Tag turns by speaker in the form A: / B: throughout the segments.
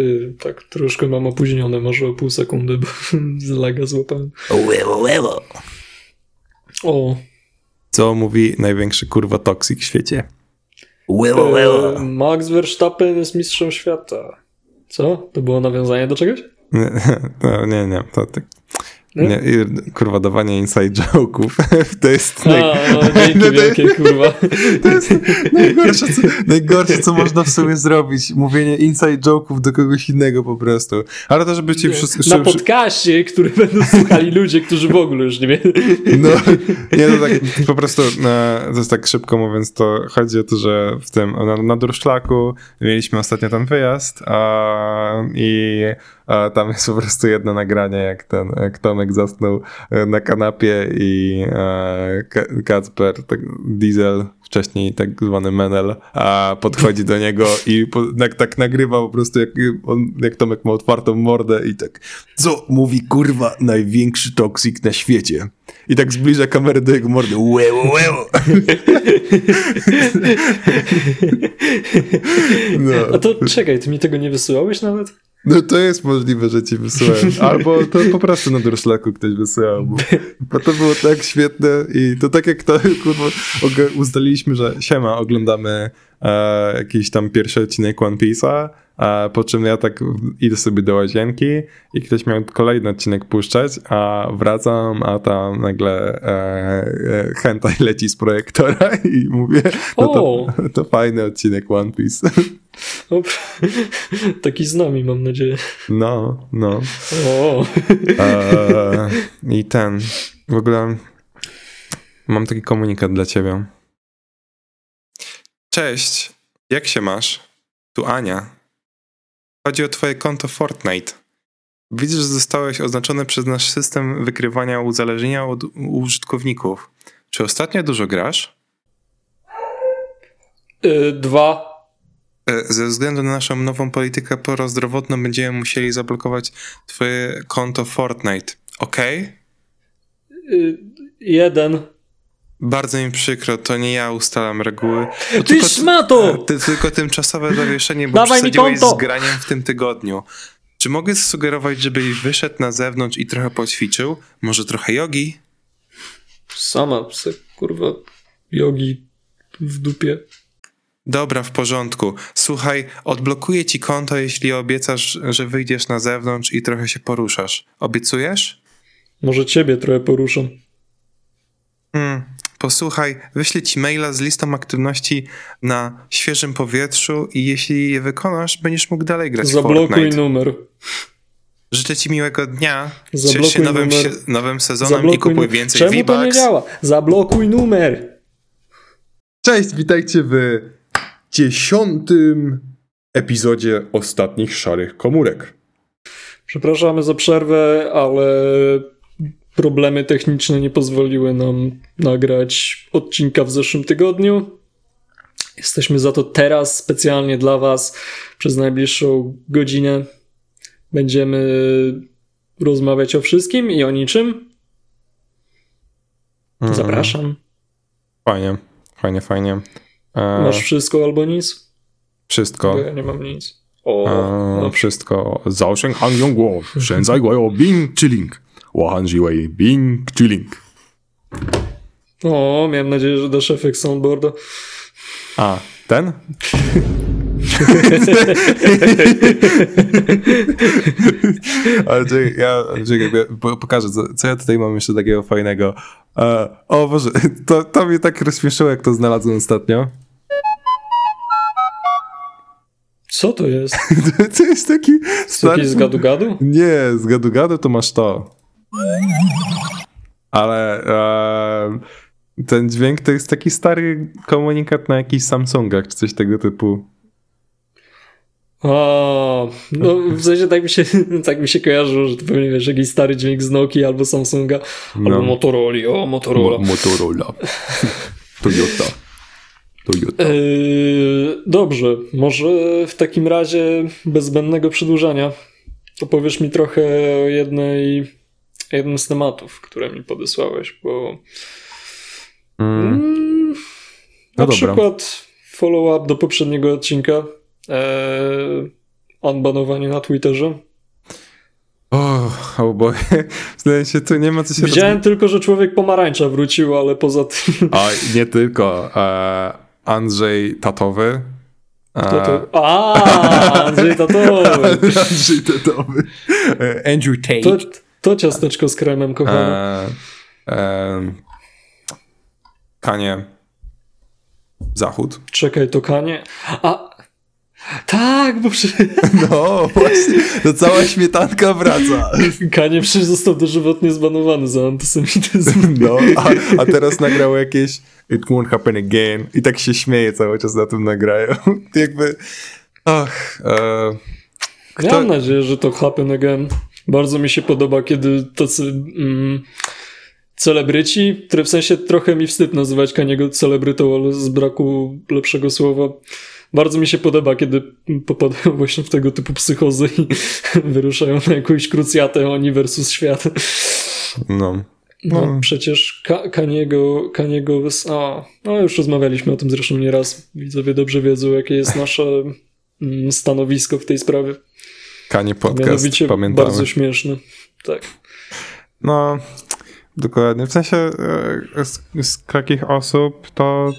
A: Yy, tak, troszkę mam opóźnione, może o pół sekundy, bo z laga złapałem. O,
B: Co mówi największy kurwa toksik w świecie?
C: Łeło.
A: e, Max Verstappen jest mistrzem świata. Co? To było nawiązanie do czegoś?
B: Nie, no, nie, nie, to tak.
A: Nie?
B: Nie, kurwa, dawanie inside joke'ów to jest
A: A,
B: naj,
A: no, dzięki
B: No to-
A: wielkie, kurwa.
B: to jest najgorsze, co, najgorsze, co można w sobie zrobić. Mówienie inside joke'ów do kogoś innego po prostu. Ale to, żeby ci wszystko...
A: Na podcaście, który będą słuchali ludzie, którzy w ogóle już nie wiedzą.
B: No, nie, no tak po prostu, e, to jest tak szybko mówiąc, to chodzi o to, że w tym, na, na Durszlaku mieliśmy ostatnio ten wyjazd a, i a, tam jest po prostu jedno nagranie, jak ten, jak Tomek zasnął e, na kanapie i e, Ka- Kacper, tak, Diesel, wcześniej tak zwany Menel, a podchodzi do niego i po, tak, tak nagrywa po prostu, jak, on, jak Tomek ma otwartą mordę i tak, co mówi kurwa największy toksik na świecie? I tak zbliża kamerę do jego mordy. Łeło, łeło. No.
A: A to czekaj, ty mi tego nie wysyłałeś nawet?
B: No to jest możliwe, że ci wysyłałem. Albo to po prostu na Durszlaku ktoś wysyłał. Bo, bo to było tak świetne i to tak jak to kurwa, ustaliliśmy, że siema, oglądamy e, jakiś tam pierwszy odcinek One Piece'a, a po czym ja tak idę sobie do łazienki i ktoś miał kolejny odcinek puszczać, a wracam, a tam nagle e, e, hentai leci z projektora i mówię, no to, to fajny odcinek One Piece.
A: O, taki z nami, mam nadzieję.
B: No, no.
A: O,
B: Eee, I ten. W ogóle mam taki komunikat dla ciebie. Cześć, jak się masz? Tu Ania. Chodzi o twoje konto Fortnite. Widzę, że zostałeś oznaczony przez nasz system wykrywania uzależnienia od użytkowników. Czy ostatnio dużo grasz?
A: y, dwa.
B: E, Ze względu na naszą nową politykę prozdrowotną będziemy musieli zablokować twoje konto Fortnite. Okej?
A: Y, jeden.
B: Bardzo mi przykro, to nie ja ustalam reguły.
A: Ty szmato!
B: Ty, tylko tymczasowe zawieszenie, bo
A: Dawaj
B: przesadziłeś z graniem w tym tygodniu. Czy mogę zasugerować, żebyś wyszedł na zewnątrz i trochę poćwiczył? Może trochę jogi?
A: Sama se, kurwa, jogi w dupie.
B: Dobra, w porządku. Słuchaj, odblokuję ci konto, jeśli obiecasz, że wyjdziesz na zewnątrz i trochę się poruszasz. Obiecujesz?
A: Może ciebie trochę poruszam.
B: Hmm. Posłuchaj, wyślę ci maila z listą aktywności na świeżym powietrzu i jeśli je wykonasz, będziesz mógł dalej grać w
A: Zablokuj
B: Fortnite.
A: numer.
B: Życzę ci miłego dnia. Ciesz
A: Zablokuj
B: się nowym,
A: numer.
B: się, nowym sezonem i
A: Zablokuj
B: kupuj
A: nu-
B: więcej
A: Czemu to nie
B: V-Bucks.
A: działa? Zablokuj numer.
B: Cześć, witajcie w dziesiątym epizodzie ostatnich szarych komórek.
A: Przepraszamy za przerwę, ale problemy techniczne nie pozwoliły nam nagrać odcinka w zeszłym tygodniu. Jesteśmy za to teraz specjalnie dla Was przez najbliższą godzinę. Będziemy rozmawiać o wszystkim i o niczym.
B: Mhm.
A: Zapraszam.
B: Fajnie, fajnie, fajnie. E...
A: Masz wszystko albo nic?
B: Wszystko.
A: Bo ja nie mam nic. O,
B: e...
A: no.
B: Wszystko. Zaosheng Han Yong Guo, Shenzai Guo Bing Chiling, Wahan Jiwei Bing Chiling.
A: O, miałem nadzieję, że dasz efekt soundboarda.
B: A, ten? Ale czekaj, ja czekaj, ja po- pokażę, co, co ja tutaj mam jeszcze takiego fajnego. E, o Boże, to, to mnie tak rozśmieszyło, jak to znalazłem ostatnio.
A: Co to jest?
B: To jest taki stary...
A: Z gadu-gadu?
B: Nie, z gadu gadu to masz to. Ale e, ten dźwięk to jest taki stary komunikat na jakichś Samsungach, czy coś tego typu.
A: O, no w sensie tak mi się, tak mi się kojarzyło, że to pewnie wiesz, jakiś stary dźwięk z Nokia albo Samsunga, albo
B: No.
A: Motorola, o Motorola.
B: Mo- Motorola. Toyota. Toyota.
A: Yy, dobrze, może w takim razie bez zbędnego przedłużania opowiesz mi trochę o jednej, jednym z tematów, które mi podesłałeś, bo
B: Mm.
A: mm,
B: No
A: na
B: dobra.
A: przykład follow-up do poprzedniego odcinka. Eee, unbanowanie na Twitterze.
B: O, oh boy. W sensie tu nie ma co się
A: Widziałem tylko, że człowiek pomarańcza wrócił, ale poza tym...
B: A nie tylko. E, Andrzej Tatowy. E,
A: To to... A, Andrzej Tatowy.
B: Andrzej Tatowy. E, Andrew Tate.
A: To, to ciasteczko z kremem, kochane.
B: Kanie. Zachód.
A: Czekaj, to Kanie. A, tak, bo przy...
B: No, właśnie. To cała śmietanka wraca.
A: Kanie przecież został dożywotnie zbanowany za antysemityzm.
B: No, a, a teraz nagrał jakieś It won't happen again. I tak się śmieje cały czas na tym nagrają. Jakby. Ach. E,
A: Ja mam nadzieję, że to happen again. Bardzo mi się podoba, kiedy tacy mm, celebryci, które w sensie trochę mi wstyd nazywać Kaniego celebrytą, ale z braku lepszego słowa. Bardzo mi się podoba, kiedy popadają właśnie w tego typu psychozy i wyruszają na jakąś krucjatę oni versus świat.
B: no.
A: No,
B: No.
A: przecież Ka- Kaniego, Kaniego, wys- a, no już rozmawialiśmy o tym zresztą nieraz. Widzowie dobrze wiedzą, jakie jest nasze mm, stanowisko w tej sprawie.
B: Kanie podcast.
A: Mianowicie
B: Pamiętamy.
A: bardzo śmieszny. Tak.
B: No, dokładnie. W sensie e, z, z takich osób to,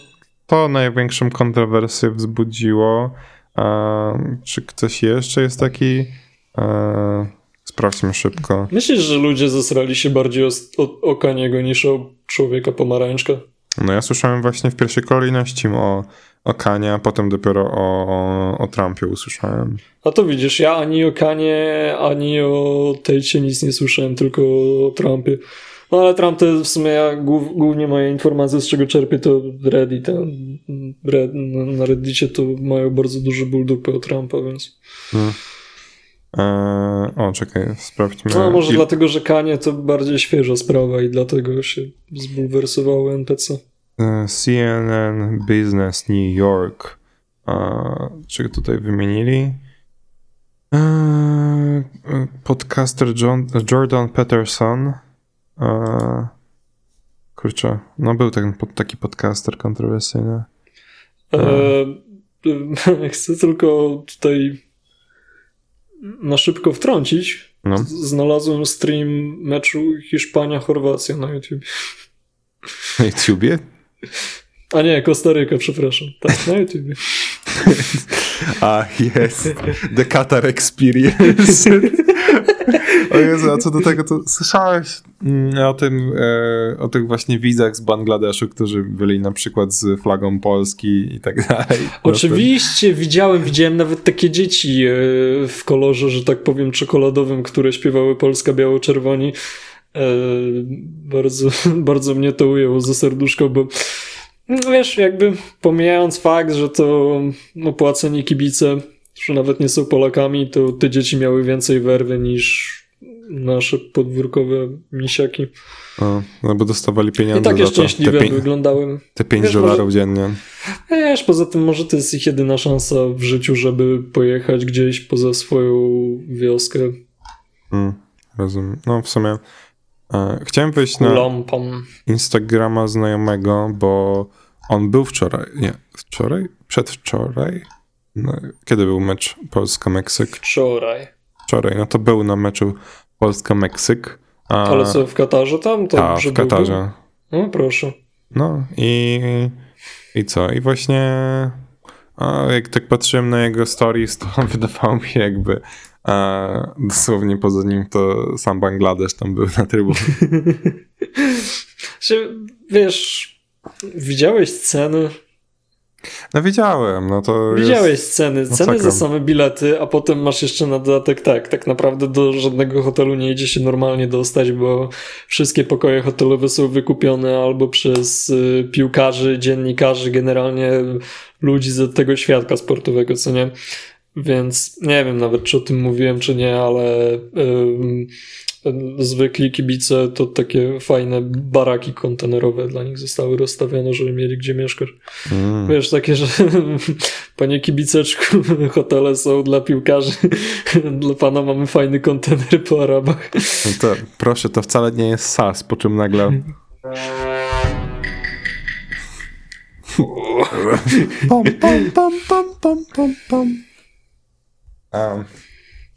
B: to największą kontrowersję wzbudziło. Czy ktoś jeszcze jest taki? Sprawdźmy szybko.
A: Myślisz, że ludzie zasrali się bardziej o, o, o Kaniego niż o człowieka pomarańczka?
B: No ja słyszałem właśnie w pierwszej kolejności o, o Kanie, a potem dopiero o, o, o Trumpie usłyszałem.
A: A to widzisz, ja ani o Kanie, ani o Tejcie nic nie słyszałem, tylko o Trumpie. No ale Trump to w sumie ja głów, głównie moje informacje, z czego czerpię, to Reddit. a Red, na, na Reddicie to mają bardzo duży ból dupy o Trumpa, więc...
B: E, o, czekaj, sprawdźmy.
A: No może
B: Il-
A: dlatego, że Kanie to bardziej świeża sprawa i dlatego się zbulwersowały NPC.
B: E, CNN Business New York. E, czy tutaj wymienili? E, podcaster John, Jordan Peterson. Kurczę, no był ten, taki podcaster kontrowersyjny.
A: E, chcę tylko tutaj na szybko wtrącić.
B: No.
A: Znalazłem stream meczu Hiszpania-Chorwacja na YouTube.
B: Na YouTubie?
A: A nie, Kostaryka, przepraszam. Tak, na YouTube.
B: A, jest. The Qatar Experience. O Jezu, a co do tego, to słyszałeś mm, o tym, e, o tych właśnie widzach z Bangladeszu, którzy byli na przykład z flagą Polski i tak dalej.
A: Oczywiście widziałem, widziałem nawet takie dzieci e, w kolorze, że tak powiem, czekoladowym, które śpiewały Polska biało-czerwoni. E, Bardzo, bardzo mnie to ujęło ze serduszko, bo no wiesz, jakby pomijając fakt, że to opłaceni kibice, że nawet nie są Polakami, to te dzieci miały więcej werwy niż nasze podwórkowe misiaki.
B: O, no bo dostawali
A: I
B: pieniądze
A: takie
B: za to. Te, pię-
A: wyglądały.
B: te 5
A: Wiesz,
B: dolarów
A: może-
B: dziennie.
A: Wiesz, poza tym może to jest ich jedyna szansa w życiu, żeby pojechać gdzieś poza swoją wioskę
B: Mm, rozumiem. No w sumie e, chciałem wejść na. Instagrama znajomego, bo on był wczoraj, nie, wczoraj? Przedwczoraj? No, kiedy był mecz Polska-Meksyk?
A: Wczoraj.
B: Wczoraj, no to był na meczu Polska-Meksyk. A,
A: Ale co, w Katarze tam? To
B: Ta, w
A: był-
B: Katarze.
A: No proszę.
B: No i, i co? I właśnie a jak tak patrzyłem na jego stories, to wydawało mi się jakby a, dosłownie poza nim to sam Bangladesz tam był na trybunie.
A: Wiesz, widziałeś ceny?
B: No widziałem, no to
A: Widziałeś
B: jest...
A: ceny. Ceny
B: masakra.
A: za same bilety, a potem masz jeszcze na dodatek tak. Tak naprawdę do żadnego hotelu nie idzie się normalnie dostać, bo wszystkie pokoje hotelowe są wykupione albo przez y, piłkarzy, dziennikarzy, generalnie ludzi z tego świadka sportowego, co nie? Więc nie wiem nawet, czy o tym mówiłem, czy nie, ale ym, zwykli kibice to takie fajne baraki kontenerowe dla nich zostały rozstawione, żeby mieli gdzie mieszkać.
B: Mm.
A: Wiesz, takie, że panie kibiceczku, hotele są dla piłkarzy, dla pana mamy fajny kontener po Arabach.
B: No to, proszę, to wcale nie jest SAS, po czym nagle... Pom, pom, pom, pom, pom, pom, pom. Um,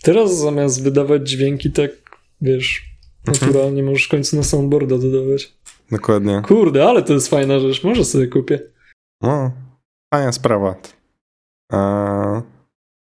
A: Teraz zamiast wydawać dźwięki tak, wiesz, naturalnie możesz w końcu na soundboarda dodawać.
B: dokładnie.
A: Kurde, ale to jest fajna rzecz, może sobie kupię.
B: No, fajna sprawa. E,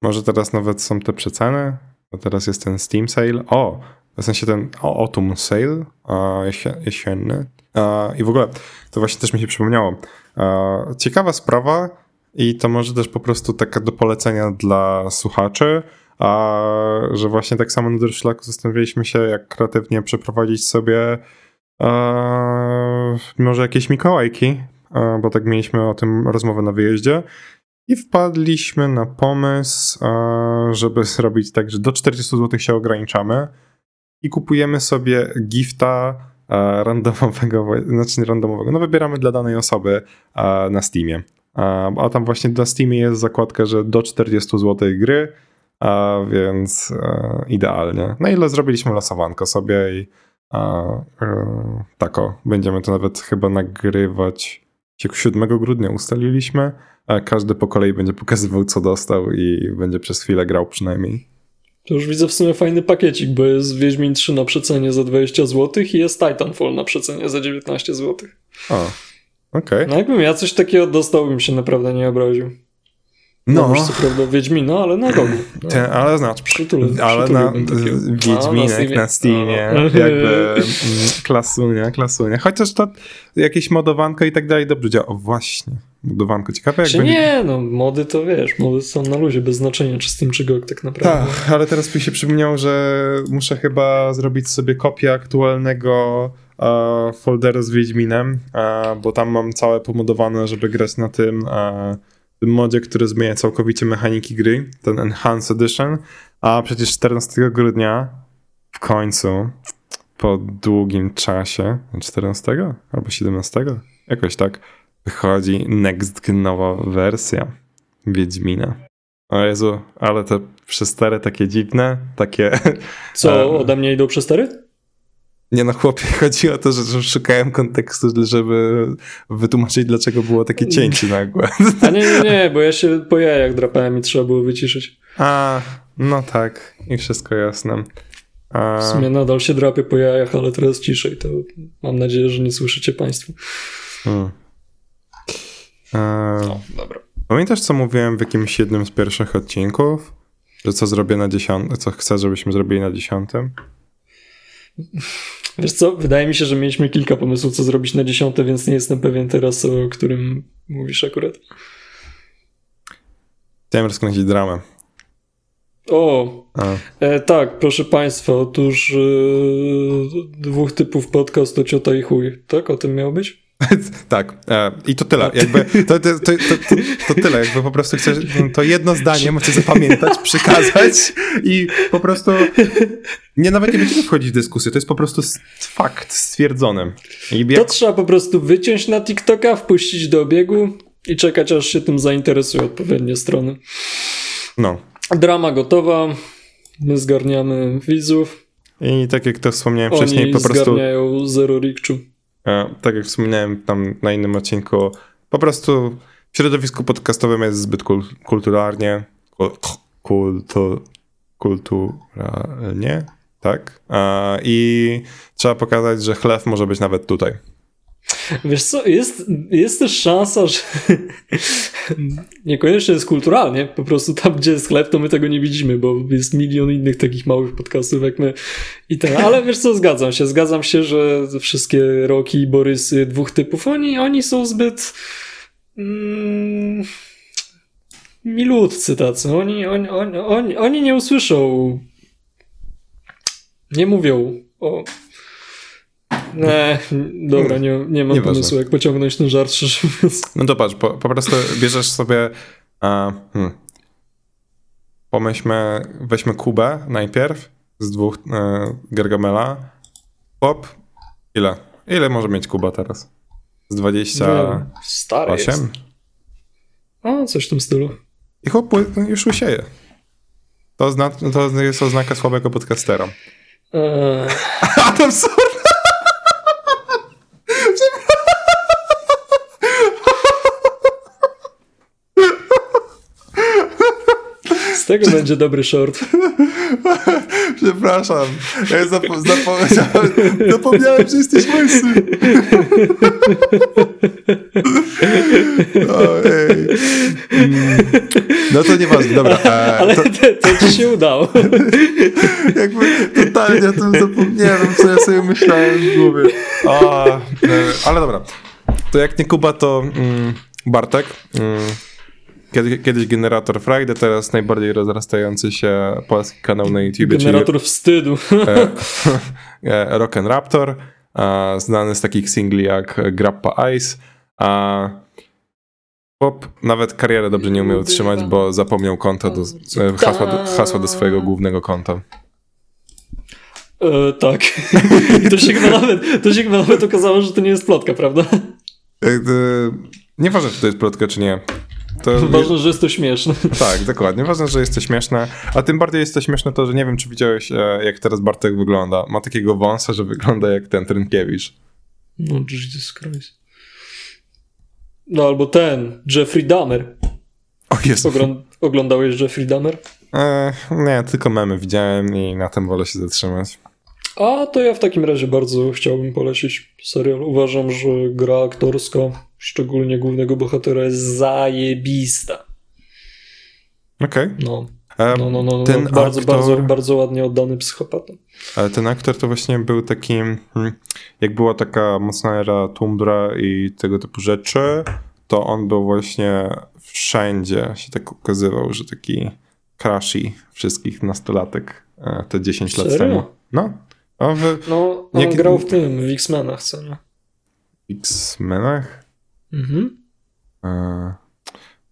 B: może teraz nawet są te przeceny, bo teraz jest ten Steam Sale. O, w sensie ten o, Autumn Sale e, jesie- jesienny. E, I w ogóle, to właśnie też mi się przypomniało. E, ciekawa sprawa i to może też po prostu taka do polecenia dla słuchaczy, a że właśnie tak samo na Durszlaku zastanawialiśmy się, jak kreatywnie przeprowadzić sobie e, może jakieś Mikołajki, e, bo tak mieliśmy o tym rozmowę na wyjeździe. I wpadliśmy na pomysł, e, żeby zrobić tak, że do 40 zł się ograniczamy i kupujemy sobie gifta e, randomowego, znaczy randomowego, no wybieramy dla danej osoby e, na Steamie. E, A tam właśnie na Steamie jest zakładka, że do 40 zł gry, a więc e, idealnie. Na ile zrobiliśmy losowanko sobie i a, e, tako, będziemy to nawet chyba nagrywać 7 grudnia ustaliliśmy, a każdy po kolei będzie pokazywał co dostał i będzie przez chwilę grał przynajmniej.
A: To już widzę w sumie fajny pakiecik, bo jest Wiedźmin 3 na przecenie za 20 zł i jest Titanfall na przecenie za 19 zł.
B: O, okej.
A: No jakbym ja coś takiego dostał, bym się naprawdę nie obraził. No.
B: No,
A: Już co prawda Wiedźmina, ale na rogu. No.
B: ale znaczy,
A: Przytulę-
B: ale na
A: przytuliłbym takiego.
B: Wiedźminek na Steamie,
A: No.
B: jakby mm, klasunia, klasunia. Chociaż to jakieś modowanko i tak dalej dobrze działa. O właśnie, modowanko. Ciekawe jak
A: Czy
B: będzie...
A: nie, no mody to wiesz, mody są na luzie, bez znaczenia czy Steam czy GOG tak naprawdę.
B: Tak, ale teraz mi się przypomniało, że muszę chyba zrobić sobie kopię aktualnego e, folderu z Wiedźminem, e, bo tam mam całe pomodowane, żeby grać na tym, e, tym modzie, który zmienia całkowicie mechaniki gry, ten Enhanced Edition, a przecież 14 grudnia w końcu, po długim czasie, 14 albo 17, jakoś tak, wychodzi next genowa wersja Wiedźmina. O Jezu, ale te przestery takie dziwne, takie...
A: Co,
B: Em.
A: ode mnie idą przestery?
B: Nie no, chłopie, chodzi o to, że, że szukałem kontekstu, żeby wytłumaczyć, dlaczego było takie cięcie nagłe.
A: A nie, nie, nie, bo ja się po jajach drapałem i trzeba było wyciszyć.
B: A, no tak, i wszystko jasne. A,
A: W sumie nadal się drapię po jajach, ale teraz ciszej, to mam nadzieję, że nie słyszycie państwo.
B: hmm. A,
A: dobra.
B: pamiętasz, co mówiłem w jakimś jednym z pierwszych odcinków? Że co zrobię na dziesiątym, co chcę, żebyśmy zrobili na dziesiątym?
A: Wiesz co, wydaje mi się, że mieliśmy kilka pomysłów, co zrobić na dziesiąte, więc nie jestem pewien teraz, o którym mówisz akurat.
B: Chciałem rozkręcić dramę.
A: O, e, tak, proszę państwa, otóż e, dwóch typów podcast to ciota i chuj, tak? O tym miało być?
B: Tak, e, i to tyle. Jakby, to, to, to, to, tyle, jakby po prostu chcesz, to jedno zdanie macie zapamiętać, przekazać i po prostu nie, nawet nie będziemy wchodzić w dyskusję, to jest po prostu fakt stwierdzony. I
A: To
B: jak,
A: trzeba po prostu wyciąć na TikToka, wpuścić do obiegu i czekać, aż się tym zainteresują odpowiednie strony.
B: no.
A: Drama gotowa, my zgarniamy widzów,
B: I tak jak to wspomniałem
A: oni
B: wcześniej, po prostu,
A: zgarniają zero rikczu.
B: E, tak jak wspominałem tam na innym odcinku, po prostu w środowisku podcastowym jest zbyt kul, kulturalnie, kul, kultu, kulturalnie, tak? E, I trzeba pokazać, że chleb może być nawet tutaj.
A: Wiesz co, jest, jest też szansa, że niekoniecznie jest kulturalnie, po prostu tam, gdzie jest chleb, to my tego nie widzimy, bo jest milion innych takich małych podcastów jak my i ten, ale wiesz co, zgadzam się, zgadzam się, że wszystkie Roki i Borysy dwóch typów, oni, oni są zbyt mm, milutcy tacy, oni, oni, oni, oni, oni nie usłyszą nie mówią o nie, dobra, nie, nie mam
B: Nieważne.
A: pomysłu, jak pociągnąć ten żart, szczerze mówiąc.
B: No to patrz, po, po prostu bierzesz sobie. A, hmm. Pomyślmy, weźmy kubę najpierw z dwóch e, Gargamela. Pop. Ile? Ile może mieć kuba teraz? Z 28?
A: Nie, Stary jest. O, coś w tym stylu.
B: I chłop już łysieje. To, zna, to jest oznaka słabego podcastera.
A: Eee,
B: Adam,
A: tego będzie dobry short.
B: Przepraszam. Ja zapo- zapomniałem, zapomniałem, że jesteś łysy. Ojej. Mm. No to nieważne, dobra. E,
A: Ale
B: to,
A: to, ci się udało.
B: jakby totalnie o tym zapomniałem, co ja sobie myślałem w głowie. A, e, ale dobra. To jak nie Kuba, to mm, Bartek. Mm, kiedyś generator Friday, teraz najbardziej rozrastający się polski kanał na YouTube.
A: Generator wstydu.
B: e, e, Rock and Raptor, e, znany z takich singli jak Grappa Ice. A Pop nawet karierę dobrze nie umiał utrzymać, bo zapomniał konta do, e, hasła, do, hasła do swojego głównego konta.
A: E, tak. I to się, chyba nawet, to się chyba nawet okazało, że to nie jest plotka, prawda?
B: E, e, Nieważne, czy to jest plotka, czy nie. To
A: Ważne, że jest to śmieszne.
B: Tak, dokładnie. Ważne, że jest to śmieszne. A tym bardziej jest to śmieszne to, że nie wiem, czy widziałeś, e, jak teraz Bartek wygląda. Ma takiego wąsa, że wygląda jak ten Trynkiewicz.
A: No, Jesus Christ. No, albo ten, Jeffrey Dahmer.
B: O Jezu.
A: Ogląd oglądałeś Jeffrey Dahmer?
B: E, nie, tylko memy widziałem i na tym wolę się zatrzymać.
A: A to ja w takim razie bardzo chciałbym polecić serial. Uważam, że gra aktorska, szczególnie głównego bohatera, jest zajebista.
B: Okej.
A: No,
B: E,
A: no, no, no, no
B: ten
A: bardzo,
B: aktor-
A: bardzo, bardzo ładnie oddany psychopata.
B: Ale ten aktor to właśnie był takim, hmm, jak była taka mocna era Tumbra i tego typu rzeczy, to on był właśnie wszędzie, się tak ukazywał, że taki crushy wszystkich nastolatek e, te 10 lat
A: Serio?
B: temu. No. A w
A: No, on grał w tym, w X-Menach, co nie?
B: X-Menach?
A: Mhm.
B: E,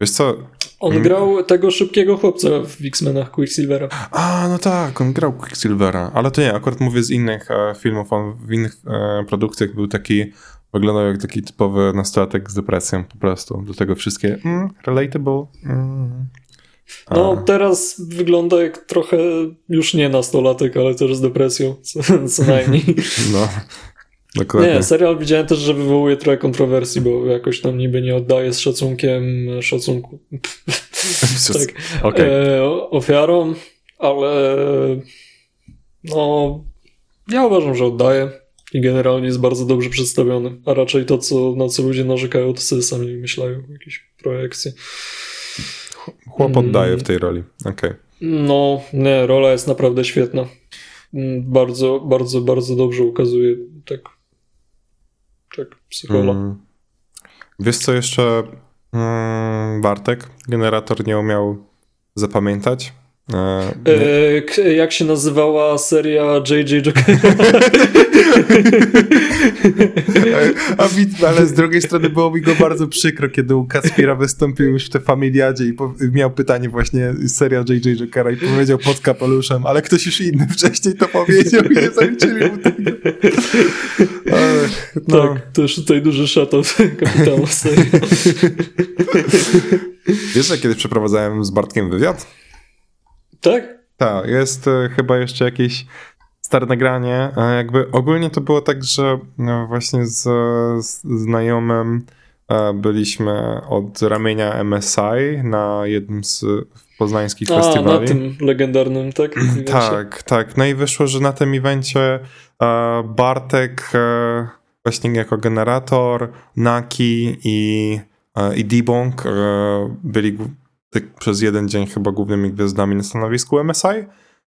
B: wiesz co?
A: On
B: Mm.
A: grał tego szybkiego chłopca w X-Menach Quicksilvera.
B: A, no tak, on grał Quicksilvera, ale to nie, akurat mówię z innych e, filmów, on w innych e, produkcjach był taki, wyglądał jak taki typowy nastolatek z depresją po prostu. Do tego wszystkie mm, relatable. Mm.
A: No, teraz wygląda jak trochę już nie nastolatek, ale też z depresją, co, co najmniej.
B: no, dokładnie.
A: Nie, serial widziałem też, że wywołuje trochę kontrowersji, bo jakoś tam niby nie oddaje z szacunkiem szacunku tak,
B: Okej.
A: e, ofiarom, ale no ja uważam, że oddaje i generalnie jest bardzo dobrze przedstawiony, a raczej to, co, na co ludzie narzekają, to sobie sami myślają, jakieś projekcje.
B: Chłop oddaje w tej roli. Okej.
A: No, nie, rola jest naprawdę świetna. Mm, Bardzo, bardzo, bardzo dobrze ukazuje tak, tak psychola.
B: Mm. Wiesz co jeszcze mm, Bartek, generator nie umiał zapamiętać? E,
A: E, k- jak się nazywała seria J.J. Jokera?
B: A widz, ale z drugiej strony było mi go bardzo przykro, kiedy u Kacpira wystąpił już w te familiadzie i po, miał pytanie właśnie z seria J.J. Jokera i powiedział pod kapeluszem, ale ktoś już inny wcześniej to powiedział i nie zaliczyli mu tego. Ale, no,
A: Tak, też tutaj duży shoutout kapitana serii.
B: Wiesz, że kiedyś przeprowadzałem z Bartkiem wywiad?
A: Tak?
B: Tak, jest e, chyba jeszcze jakieś stare nagranie. A jakby ogólnie to było tak, że no, właśnie z, z znajomym e, byliśmy od ramienia MSI na jednym z poznańskich
A: A, na
B: festiwali.
A: tym legendarnym, tak?
B: Tak, tak. No i wyszło, że na tym evencie e, Bartek e, właśnie jako generator, Naki i, e, i Debong e, byli przez jeden dzień chyba głównymi gwiazdami na stanowisku MSI.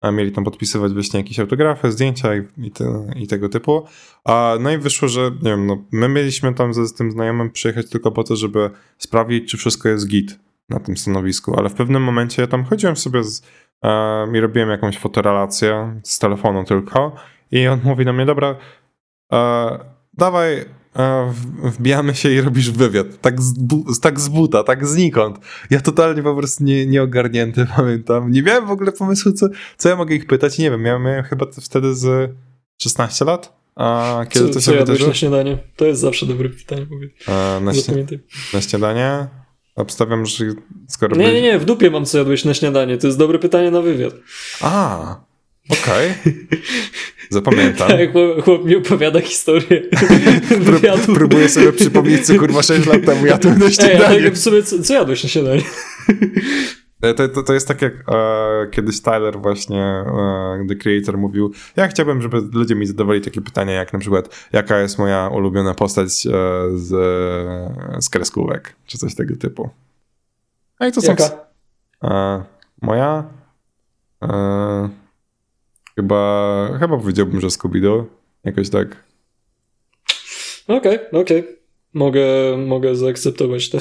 B: A mieli tam podpisywać właśnie jakieś autografy, zdjęcia i, i, te, i tego typu. A, no i wyszło, że nie wiem, no, my mieliśmy tam ze z tym znajomym przyjechać tylko po to, żeby sprawdzić, czy wszystko jest git na tym stanowisku, ale w pewnym momencie ja tam chodziłem sobie z, e, i robiłem jakąś fotorelację z telefonu tylko i on mówi do mnie, dobra, e, dawaj, wbijamy się i robisz wywiad. Tak z, tak z buta, tak znikąd. Ja totalnie po prostu nie, nieogarnięty pamiętam. Nie miałem w ogóle pomysłu, co, co ja mogę ich pytać. Nie wiem, miałem, miałem chyba wtedy z 16 lat. A kiedy
A: Co,
B: to
A: co
B: się wydarzyło?
A: na śniadanie? To jest zawsze dobre pytanie,
B: na,
A: Zapamiętaj.
B: na śniadanie? Obstawiam, że skoro
A: Nie,
B: byli-
A: nie, nie, w dupie mam co jadłeś na śniadanie. To jest dobre pytanie na wywiad.
B: A, okej. Zapamiętam.
A: Tak, chłop, mi opowiada historię wywiadu.
B: Próbuję sobie przypomnieć, co kurwa 6 lat temu jadłem na
A: Ej, a
B: śniadanie.
A: tak w sumie, co, co jadłeś na śniadanie?
B: E, To, to, to jest tak jak e, kiedyś Tyler właśnie, e, The Creator mówił, ja chciałbym, żeby ludzie mi zadawali takie pytania, jak na przykład, jaka jest moja ulubiona postać e, z, z kreskówek, czy coś tego typu. No i to są...
A: Jaka?
B: E, moja? E, chyba, chyba powiedziałbym, że Scooby-Doo. Jakoś tak.
A: Okej, okej. Mogę, mogę zaakceptować to.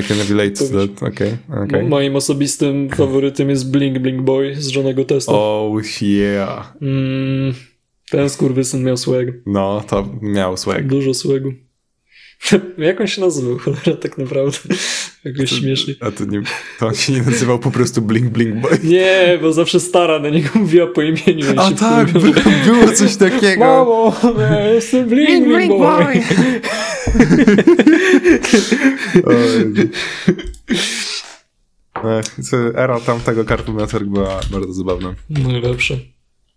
B: I can relate to that. Okej, okej.
A: Moim osobistym faworytem jest Blink Blink Boy z żonego testa.
B: Oh yeah.
A: Mm, ten skurwysyn miał swag.
B: No, to miał swag.
A: Dużo swagu. Jak on się nazywał, cholera, tak naprawdę? Jakoś śmiesznie.
B: A to, nie, to on się nie nazywał po prostu Blink Blink Boy.
A: Nie, bo zawsze stara na niego mówiła po imieniu. i
B: A tak, by, było coś takiego.
A: Mamo, ja jestem Blink Blink Boy.
B: O Jezu. Ech, co, era tamtego Cartoon Network była bardzo zabawna.
A: Najlepsze.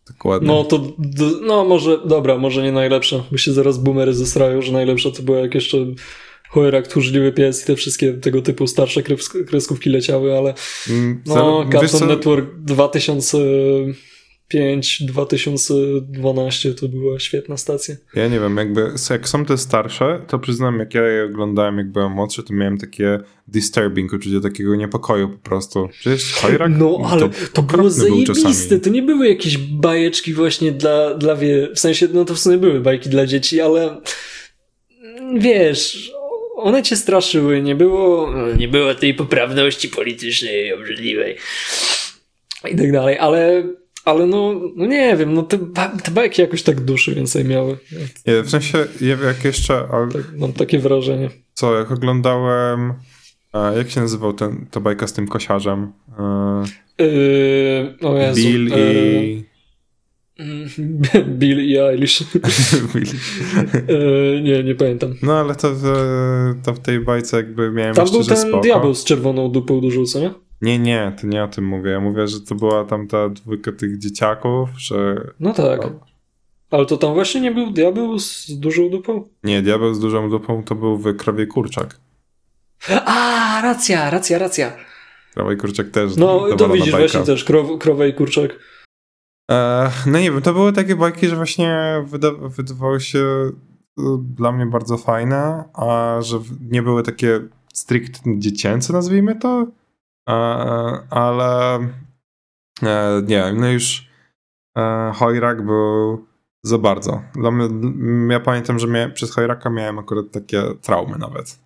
B: Dokładnie.
A: No to, no może, dobra, może nie najlepsza, bo się zaraz boomery zesrają, że najlepsza to była jak jeszcze Cholerak, Tchórzliwy Pies i te wszystkie tego typu starsze krews- kreskówki leciały, ale
B: Mm,
A: no
B: zero- wiesz
A: Cartoon
B: co?
A: Network 2005-2012 to była świetna stacja.
B: Ja nie wiem, jakby jak są te starsze, to przyznam, jak ja je oglądałem, jak byłem młodszy, to miałem takie disturbing uczucie takiego niepokoju po prostu. Przecież Chojrak
A: No, ale to, było
B: okropny był
A: zajebiste.
B: czasami.
A: To nie były jakieś bajeczki właśnie dla, dla wie... W sensie, no to w sumie były bajki dla dzieci, ale wiesz, one cię straszyły, nie było, nie było tej poprawności politycznej obrzydliwej i tak dalej, ale, ale no, no nie wiem, no te, te bajki jakoś tak duszy więcej miały.
B: Nie, w sensie, ja- jak jeszcze, ale
A: tak, mam takie wrażenie.
B: co, jak oglądałem, jak się nazywał ten, ta bajka z tym kosiarzem?
A: Yy, o Jezu,
B: Bill
A: yy,
B: i...
A: mm, Bill i Eilish.
B: Bill.
A: Yy, nie, nie pamiętam.
B: No, ale to w, to w tej bajce jakby miałem
A: Tam był ten
B: spoko.
A: diabeł z czerwoną dupą dużą, co nie?
B: Nie, nie, to nie o tym mówię. Ja mówię, że to była tam ta dwójka tych dzieciaków, że...
A: No tak. Ale to tam właśnie nie był diabeł z dużą dupą?
B: Nie, diabeł z dużą dupą to był w Krowie Kurczak.
A: A, racja, racja, racja.
B: Krowa i Kurczak też
A: No, to widzisz
B: bajka.
A: właśnie też krow, krowa i kurczak.
B: E, no nie wiem, to były takie bajki, że właśnie wyda wydawały się e, dla mnie bardzo fajne, a że nie były takie stricte dziecięce, nazwijmy to, ale e, nie, no już e, Chojrak był za bardzo. Ja pamiętam, że przez Chojraka miałem akurat takie traumy nawet.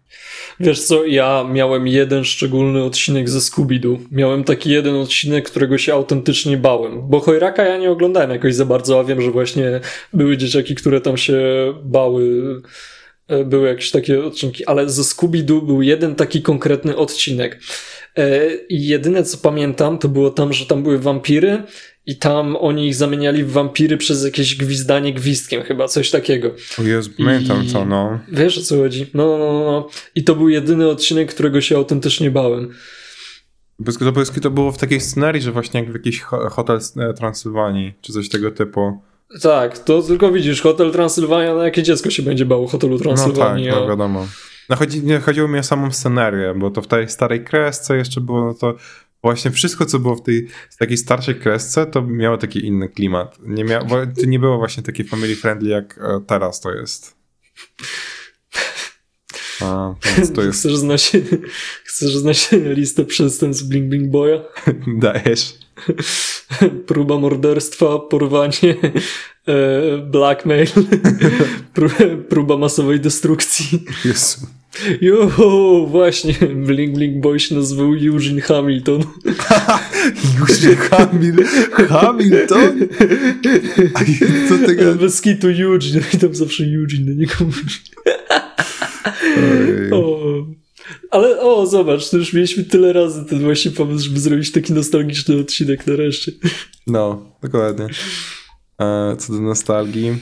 A: Wiesz co, ja miałem jeden szczególny odcinek ze Scooby-Doo. Miałem taki jeden odcinek, którego się autentycznie bałem. Bo Chojraka ja nie oglądałem jakoś za bardzo, a wiem, że właśnie były dzieciaki, które tam się bały. E, Były jakieś takie odcinki, ale ze Scooby-Doo był jeden taki konkretny odcinek. E, I jedyne co pamiętam, to było tam, że tam były wampiry i tam oni ich zamieniali w wampiry przez jakieś gwizdanie gwizdkiem, chyba coś takiego.
B: Jezu, pamiętam
A: I-
B: to, no.
A: Wiesz o co chodzi? No, no, no, no. I to był jedyny odcinek, którego się autentycznie bałem.
B: Bez to było w takiej scenarii, że właśnie jak w jakiś ho- hotel e, Transylwanii, czy coś tego typu.
A: Tak, to tylko widzisz, Hotel Transylwania, na jakie dziecko się będzie bało Hotelu
B: No tak,
A: Transylwanii?
B: no
A: a-
B: wiadomo. No chodzi, nie, chodziło mi o samą scenerię, bo to w tej starej kresce jeszcze było, no to właśnie wszystko, co było w tej w takiej starszej kresce, to miało taki inny klimat. Nie mia, bo to nie było właśnie takie family friendly, jak e, teraz to jest. A, więc to jest,
A: Chcesz znać, chcesz znać listę przestępstw Bling Bling Boya?
B: dajesz.
A: Próba morderstwa, porwanie, e, blackmail, pró- próba masowej destrukcji.
B: Jezu.
A: Jo, właśnie, Bling Bling Boy się nazywał Eugene Hamilton.
B: Już Hamil, Hamilton? A co tego?
A: Bez kitu Eugene, i tam zawsze Eugene do niego mówi. Ale o, zobacz, to już mieliśmy tyle razy ten właśnie pomysł, żeby zrobić taki nostalgiczny odcinek nareszcie.
B: No, dokładnie. E, co do nostalgii,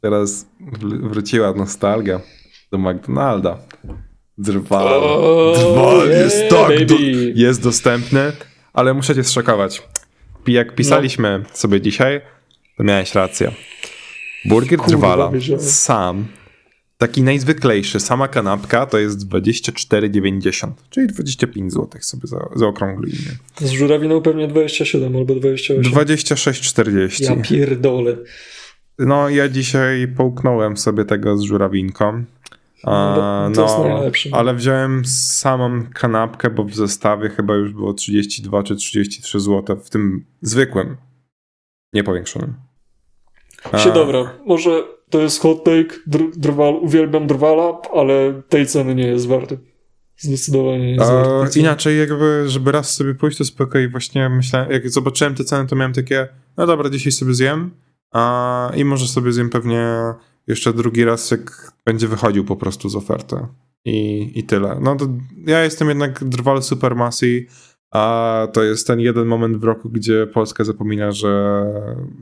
B: teraz wr- wróciła nostalgia do McDonalda. Drwal.
A: O,
B: Drwal
A: yeah,
B: jest tak, do, jest dostępny, ale muszę cię zszokować. Jak pisaliśmy sobie dzisiaj, to miałeś rację. Burger
A: Kurwa,
B: Drwala sam Taki najzwyklejszy, sama kanapka to jest 24,90, czyli 25 zł sobie za, zaokrąglimy.
A: Z żurawiną pewnie 27 albo 28.
B: 26,40.
A: Ja pierdolę.
B: No, ja dzisiaj połknąłem sobie tego z żurawinką. A,
A: No, to jest
B: no, ale wziąłem samą kanapkę, bo w zestawie chyba już było 32 czy 33 zł w tym zwykłym, niepowiększonym. A,
A: Się dobra, może to jest hot take, dr, drwal, uwielbiam drwala, ale tej ceny nie jest warty. Zdecydowanie nie jest warty.
B: A, inaczej jakby, żeby raz sobie pójść, to spokojnie właśnie myślałem, jak zobaczyłem te ceny, to miałem takie, no dobra, dzisiaj sobie zjem a, i może sobie zjem pewnie jeszcze drugi raz, jak będzie wychodził po prostu z oferty. I, i tyle. No to ja jestem jednak drwal Supermassy, a to jest ten jeden moment w roku, gdzie Polska zapomina, że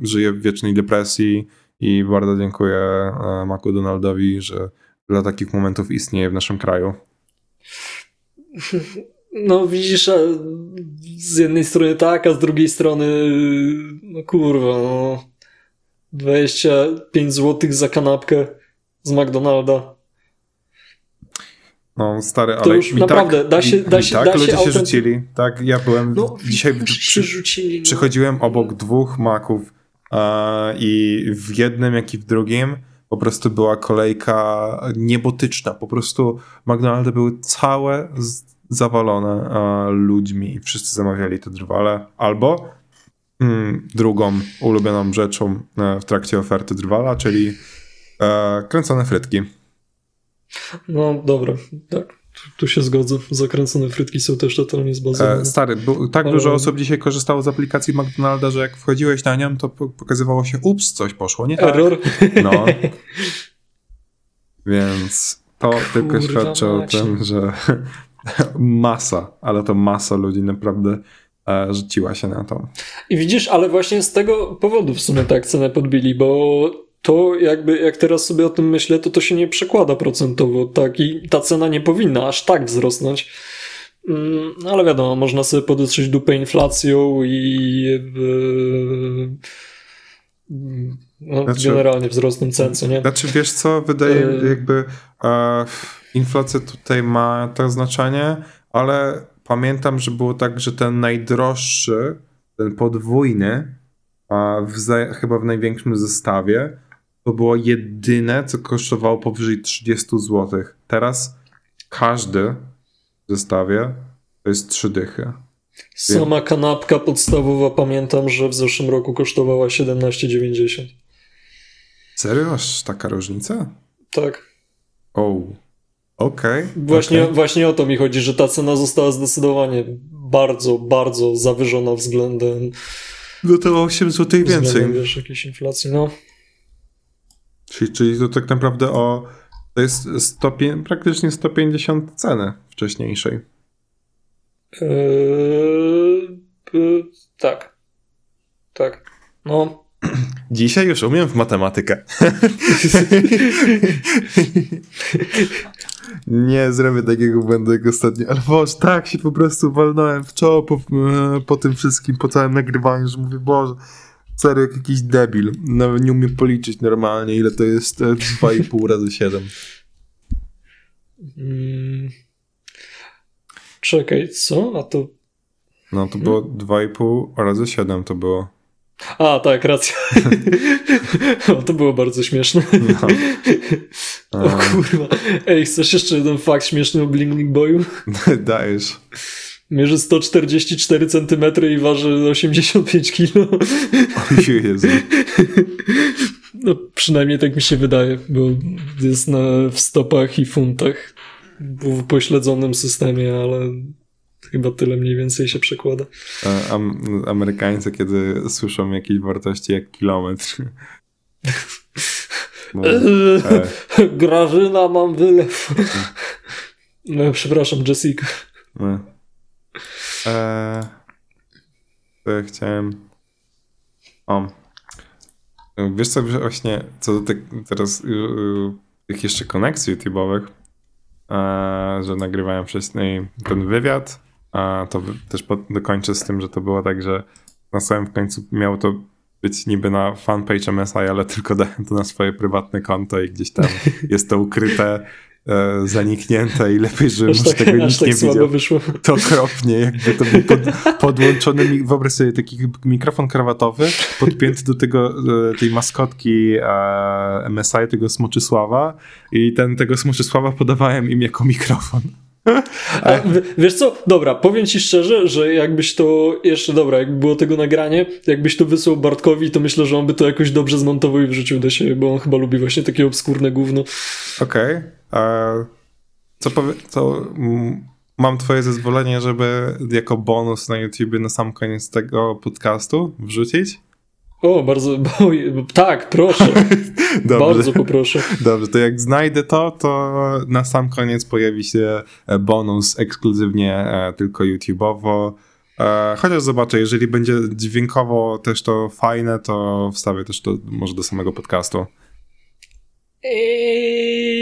B: żyje w wiecznej depresji i bardzo dziękuję e, McDonaldowi, że dla takich momentów istnieje w naszym kraju.
A: No widzisz, z jednej strony tak, a z drugiej strony no kurwa, no 25 zł za kanapkę z McDonalda.
B: No, stary,
A: To
B: ale
A: już
B: mi
A: naprawdę,
B: tak,
A: da się-
B: mi,
A: da się-
B: tak
A: da się
B: ludzie się
A: autenty-
B: rzucili. Tak, ja byłem
A: No
B: dzisiaj, przy,
A: no.
B: przychodziłem obok dwóch maków i w jednym, jak i w drugim po prostu była kolejka niebotyczna. Po prostu McDonaldy były całe zawalone e, ludźmi i wszyscy zamawiali te drwale. Albo mm, drugą ulubioną rzeczą e, w trakcie oferty drwala, czyli e, kręcone frytki.
A: No dobra, tak. Tu, się zgodzę. Zakręcone frytki są też totalnie zbazowane.
B: E, stary, tak
A: Ale-
B: dużo osób dzisiaj korzystało z aplikacji McDonalda, że jak wchodziłeś na nią, to po- pokazywało się ups, coś poszło nie tak.
A: Error.
B: No. Więc to tylko
A: Kurwa
B: świadczy o tym, że masa, ale to masa ludzi naprawdę e, rzuciła się na to.
A: I widzisz, ale właśnie z tego powodu w sumie tak cenę podbili, bo to jakby, jak teraz sobie o tym myślę, to to się nie przekłada procentowo, tak? I ta cena nie powinna aż tak wzrosnąć. Mm, ale wiadomo, można sobie podetrzeć dupę inflacją i yy, yy, no,
B: Znaczy-
A: generalnie wzrostem cen, co nie?
B: Znaczy, wiesz co, wydaje
A: E-
B: jakby e, inflacja tutaj ma to znaczenie, ale pamiętam, że było tak, że ten najdroższy, ten podwójny, a w chyba w największym zestawie, to było jedyne, co kosztowało powyżej 30 zł. Teraz każdy w zestawie to jest trzy dychy.
A: Sama kanapka podstawowa pamiętam, że w zeszłym roku kosztowała 17,90.
B: Serio? Aż taka różnica?
A: Tak.
B: O, okej.
A: Właśnie,
B: okej.
A: właśnie o to mi chodzi, że ta cena została zdecydowanie bardzo, bardzo zawyżona względem,
B: No to 8 zł więcej.
A: względem wiesz, jakiejś inflacji. No.
B: Czyli, czyli to tak naprawdę o. To jest 100, praktycznie 150 ceny wcześniejszej.
A: Eee, e, tak. Tak. No.
B: Dzisiaj już umiem w matematykę. Nie zrobię takiego błędu jak ostatnio, ale Boże, tak się po prostu walnąłem w czoło po, e, po tym wszystkim, po całym nagrywaniu, że mówię, Boże, serio, jak jakiś debil. Nawet nie umiem policzyć normalnie, ile to jest e, 2,5 razy 7.
A: Mm. Czekaj, co? A to.
B: No to było 2,5 razy 7 to było.
A: A, tak, racja. o, to było bardzo śmieszne.
B: No.
A: O kurwa. Ej, chcesz jeszcze jeden fakt śmieszny o Bling Bling Boyu?
B: Dajesz.
A: Mierzy 144 cm i waży 85 kg.
B: O Jezu.
A: No, przynajmniej tak mi się wydaje, bo jest na, w stopach i funtach w pośledzonym systemie, ale chyba tyle mniej więcej się przekłada.
B: Am Amerykańcy, kiedy słyszą jakieś wartości jak kilometr. E,
A: Grażyna, mam wylew. No, przepraszam, Jessica.
B: no. E, to ja chciałem. O. Wiesz co, że właśnie co do tych, teraz y, y, tych jeszcze koneksji YouTube'owych, e, że nagrywałem wcześniej ten wywiad, a to też po, dokończę z tym, że to było tak, że na samym końcu miało to być niby na fanpage MSI, ale tylko dałem to na swoje prywatne konto i gdzieś tam jest to ukryte, e, zaniknięte i lepiej, żebym
A: Aż tak,
B: tego
A: aż
B: nikt
A: tak
B: nie widział.
A: wyszło.
B: To okropnie, jakby to był pod, podłączony, wyobraź sobie taki mikrofon krawatowy, podpięty do tego, e, tej maskotki e, MSI, tego Smoczysława i ten, tego Smoczysława podawałem im jako mikrofon.
A: A, wiesz co? Dobra, powiem ci szczerze, że jakbyś to jeszcze, dobra, jakby było tego nagranie, jakbyś to wysłał Bartkowi, to myślę, że on by to jakoś dobrze zmontował i wrzucił do siebie, bo on chyba lubi właśnie takie obskurne gówno.
B: Okej. e, Co powie... To, mm, mam twoje zezwolenie, żeby jako bonus na YouTubie na sam koniec tego podcastu wrzucić?
A: O, bardzo, bo, tak, proszę,
B: Dobrze.
A: bardzo poproszę.
B: Dobrze, to jak znajdę to, to na sam koniec pojawi się e, bonus ekskluzywnie e, tylko YouTube'owo. E, Chociaż zobaczę, jeżeli będzie dźwiękowo też to fajne, to wstawię też to może do samego podcastu.
A: Eee,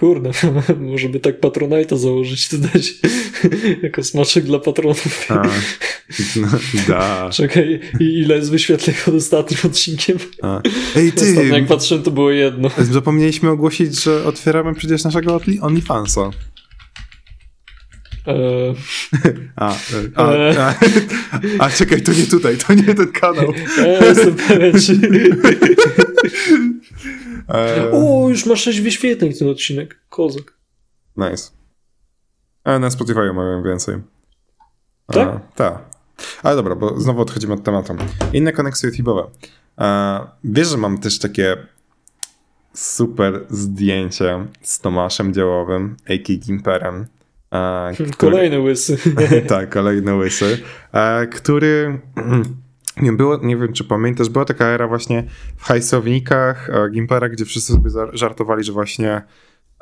A: kurde, może by tak Patronite'a założyć, to dać jako smaczek dla patronów.
B: A, no, da.
A: Czekaj, ile jest wyświetleń pod ostatnim odcinkiem?
B: A. Ej
A: Ostatnio jak
B: ty,
A: patrzyłem, to było jedno.
B: zapomnieliśmy ogłosić, że otwieramy przecież naszego Only- OnlyFansa.
A: Eee,
B: A, e, a, a, a, czekaj, to nie tutaj, to nie ten kanał.
A: ja jestem pewien.
B: E,
A: O, już ma 6 wyświetleń ten odcinek. Kozak.
B: Nice. A na Spotify mają więcej.
A: Tak?
B: Tak. Ale dobra, bo znowu odchodzimy od tematu. Inne koneksje YouTube'owe. Wiesz, że mam też takie super zdjęcie z Tomaszem Działowym, a.k.a. Gimperem. a, który-
A: Kolejny łysy.
B: tak, kolejny łysy, który nie było, nie wiem czy pamiętasz, była taka era właśnie w hajsownikach e, Gimpera, gdzie wszyscy sobie żartowali, że właśnie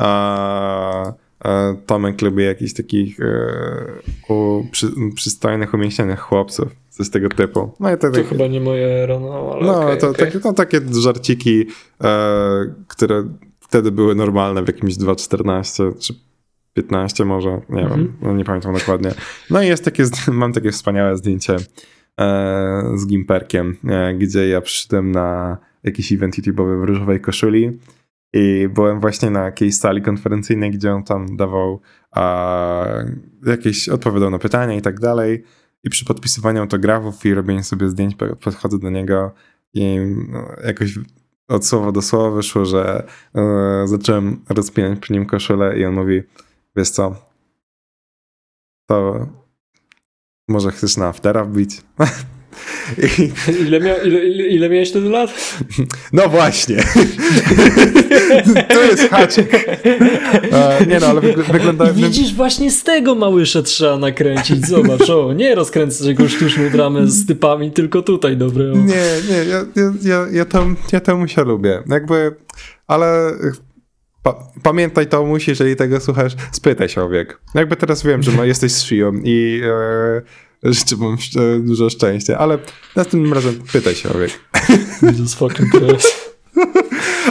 B: e, e, Tomek lubi jakichś takich e, u, przy, przystojnych, umieśnionych chłopców, coś tego typu. No i to,
A: To chyba nie moja era, no ale
B: no,
A: okej,
B: to
A: okej.
B: takie, no, takie żarciki, e, które wtedy były normalne w jakimś 2.14 czy 15 może, nie
A: Mhm.
B: wiem, no nie pamiętam dokładnie. No i jest takie, mam takie wspaniałe zdjęcie z Gimperkiem, e, gdzie ja przyszedłem na jakiś event YouTube'owy w różowej koszuli i byłem właśnie na jakiejś sali konferencyjnej, gdzie on tam dawał a, jakieś, odpowiadał na pytania i tak dalej. I przy podpisywaniu autografów i robieniu sobie zdjęć po- podchodzę do niego i no, jakoś od słowa do słowa wyszło, że e, zacząłem rozpinać przy nim koszulę i on mówi, wiesz co, to może chcesz na aftera wbić? I,
A: Ile, mia... ile, ile, ile miałeś wtedy lat?
B: no właśnie. to jest haczyk. E, nie no, ale wygl- wygląda...
A: Widzisz, właśnie z tego małysza trzeba nakręcić. Zobacz, o, nie rozkręcać jakąś sztuczną dramę z typami, tylko tutaj, dobre. O.
B: Nie, nie, ja, ja, ja, ja, tam, ja Tomusia lubię. Jakby, ale pa, pamiętaj Tomuś, jeżeli tego słuchasz, spytaj się o wiek. Jakby teraz wiem, że no, jesteś z Shią i e, życzę wam dużo szczęścia, ale następnym razem pytaj się o wiek.
A: Jesus fucking Christ.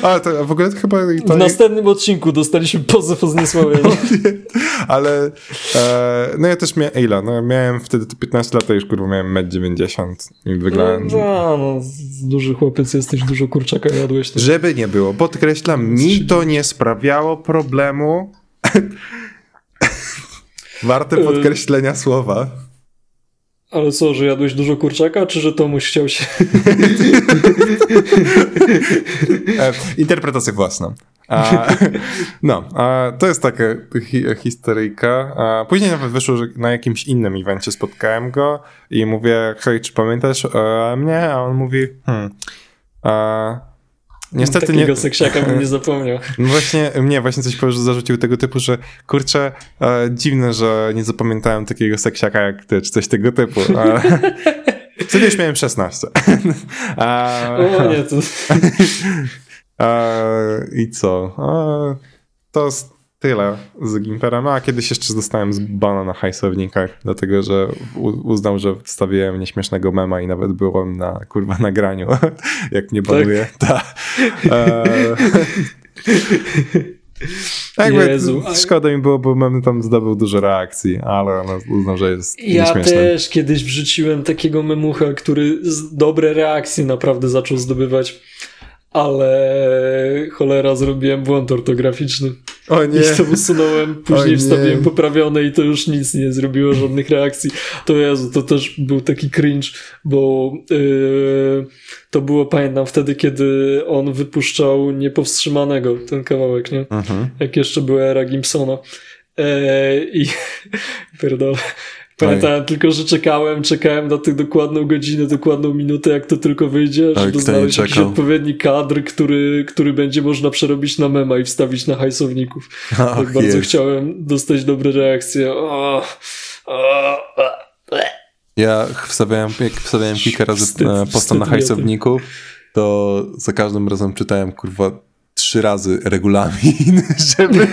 B: Ale to w ogóle to chyba... i To
A: W następnym odcinku dostaliśmy pozew o zniesławienie.
B: ale e, no ja też miałem, ile? No miałem wtedy to 15 lat, a już kurwa miałem 1,90 m i wyglądałem...
A: No, no, duży chłopiec jesteś, dużo kurczaka jadłeś. To...
B: Żeby nie było, podkreślam, mi to nie sprawiało problemu. Warte podkreślenia słowa.
A: Ale co, że jadłeś dużo kurczaka, czy że Tomuś chciał się...
B: E, interpretację własną. A, no, a to jest taka hi historyjka. A później nawet wyszło, że na jakimś innym evencie spotkałem go i mówię, hej, czy pamiętasz e, mnie? A on mówi, hmm, a, niestety
A: Takiego
B: nie...
A: seksiaka bym nie zapomniał.
B: No właśnie, mnie właśnie coś zarzucił tego typu, że kurczę, e, dziwne, że nie zapamiętałem takiego seksiaka jak ty, czy coś tego typu. A, wtedy już miałem 16. A,
A: O nie, to...
B: a, I co? A, to tyle z Gimperem. A kiedyś jeszcze dostałem z bana na hajsownikach, dlatego że uznał, że wstawiłem nieśmiesznego mema i nawet byłem na kurwa nagraniu, jak mnie banuje. Tak. E, Jakby
A: Jezu.
B: szkoda mi było, bo mem tam zdobył dużo reakcji, ale no, uznam, że jest
A: Ja też kiedyś wrzuciłem takiego memucha, który z dobre reakcje naprawdę zaczął zdobywać, ale cholera, zrobiłem błąd ortograficzny.
B: O nie.
A: I to usunąłem, później
B: nie.
A: wstawiłem poprawione i to już nic nie zrobiło, żadnych reakcji. To Jezu, to też był taki cringe, bo yy, to było, pamiętam, wtedy, kiedy on wypuszczał Niepowstrzymanego, ten kawałek, nie?
B: Mhm.
A: jak jeszcze była era Gimpsona. Eee, I pierdolę. Pamiętałem tylko, że czekałem, czekałem na tę dokładną godzinę, dokładną minutę, jak to tylko wyjdzie,
D: Tak,
A: żeby znaleźć jakiś odpowiedni kadr, który, który będzie można przerobić na mema i wstawić na hajsowników. Tak bardzo
D: jest.
A: chciałem dostać dobre reakcje. O, o.
D: Ja wstawiałem, jak wstawiałem kilka razy
A: Wstyd,
D: posta na hajsowniku, to za każdym razem czytałem, kurwa, trzy razy regulamin, żeby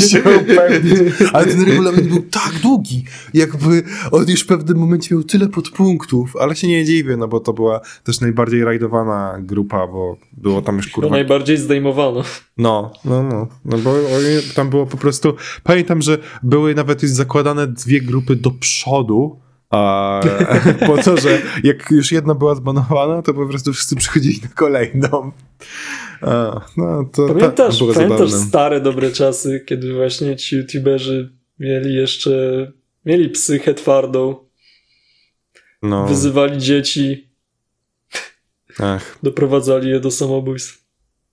D: się upewnić. Ale ten regulamin był tak długi, jakby on już w pewnym momencie miał tyle podpunktów.
B: Ale się nie dziwię, no bo to była też najbardziej rajdowana grupa, bo było tam już
A: To
B: kurwa
A: najbardziej zdejmowano.
B: No, no, no. No bo tam było po prostu. Pamiętam, że były nawet już zakładane dwie grupy do przodu. A, po to, że jak już jedna była zbanowana, to po prostu wszyscy przychodzili na kolejną. A, no, to,
A: Pamiętasz, pamiętasz stare dobre czasy, kiedy właśnie ci youtuberzy mieli jeszcze, mieli psychę twardą,
B: No,
A: wyzywali dzieci,
B: ach.
A: doprowadzali je do samobójstw.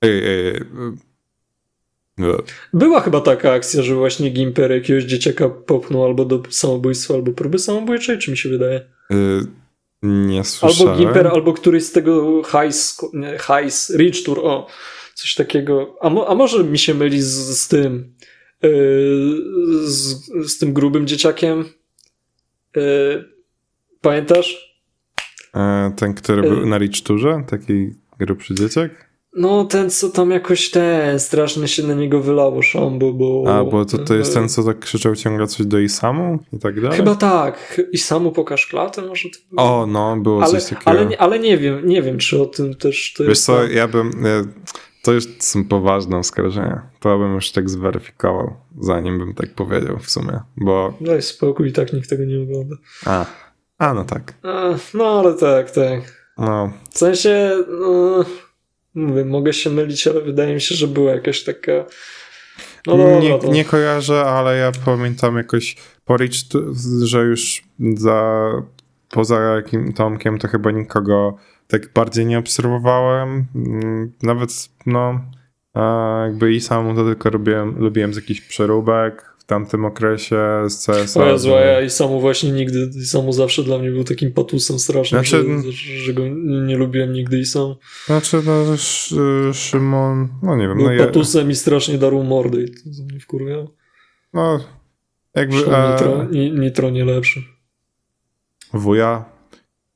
B: Ej, ej, ej. No.
A: Była chyba taka akcja, że właśnie Gimper jakiegoś dzieciaka popchnął albo do samobójstwa, albo próby samobójczej, czy mi się wydaje?
B: Y, nie słyszałem.
A: Albo Gimper, albo któryś z tego Heis, Rich Tour, o, coś takiego. A, mo, a może mi się myli z, z tym, yy, z, z tym grubym dzieciakiem? Yy, pamiętasz?
B: E, Ten, który był na Rich Tourze, taki grubszy dzieciak?
A: No, ten, co tam jakoś ten, strasznie się na niego wylało szambo, bo...
B: A, bo to, to jest ten, co tak krzyczał ciągle coś do Isamu i tak dalej?
A: Chyba tak. I samu pokaż klatę może to?
B: O, no, było
A: ale,
B: coś takiego.
A: ale, nie, ale nie wiem, nie wiem, czy o tym też to
B: Wiesz
A: jest...
B: co, ja bym. e, To już są poważne oskarżenia. To bym już tak zweryfikował, zanim bym tak powiedział w sumie. Bo.
A: Daj spokój, i tak nikt tego nie ogląda.
B: A. A, no tak.
A: E, No, ale tak, tak.
B: No.
A: W sensie, no, mówię, mogę się mylić, ale wydaje mi się, że była jakaś taka... No dobra,
B: nie,
A: to...
B: nie kojarzę, ale ja pamiętam jakoś po Rich, że już za. Poza jakim Tomkiem to chyba nikogo tak bardziej nie obserwowałem. Nawet, no. Jakby i sam to tylko robiłem, lubiłem z jakichś przeróbek tamtym okresie z CS.
A: O Jezu, ja i samu właśnie nigdy, i samu zawsze dla mnie był takim patusem strasznym,
B: Znaczy-
A: że, że go nie, lubiłem nigdy i sam.
B: Znaczy, no, Sz, Szymon, no nie wiem,
A: Był
B: no, ja,
A: patusem i strasznie darł mordy i to mnie wkurwiało.
B: no jakby
A: nitro,
B: e,
A: ni, nitro nie lepszy.
B: wuja,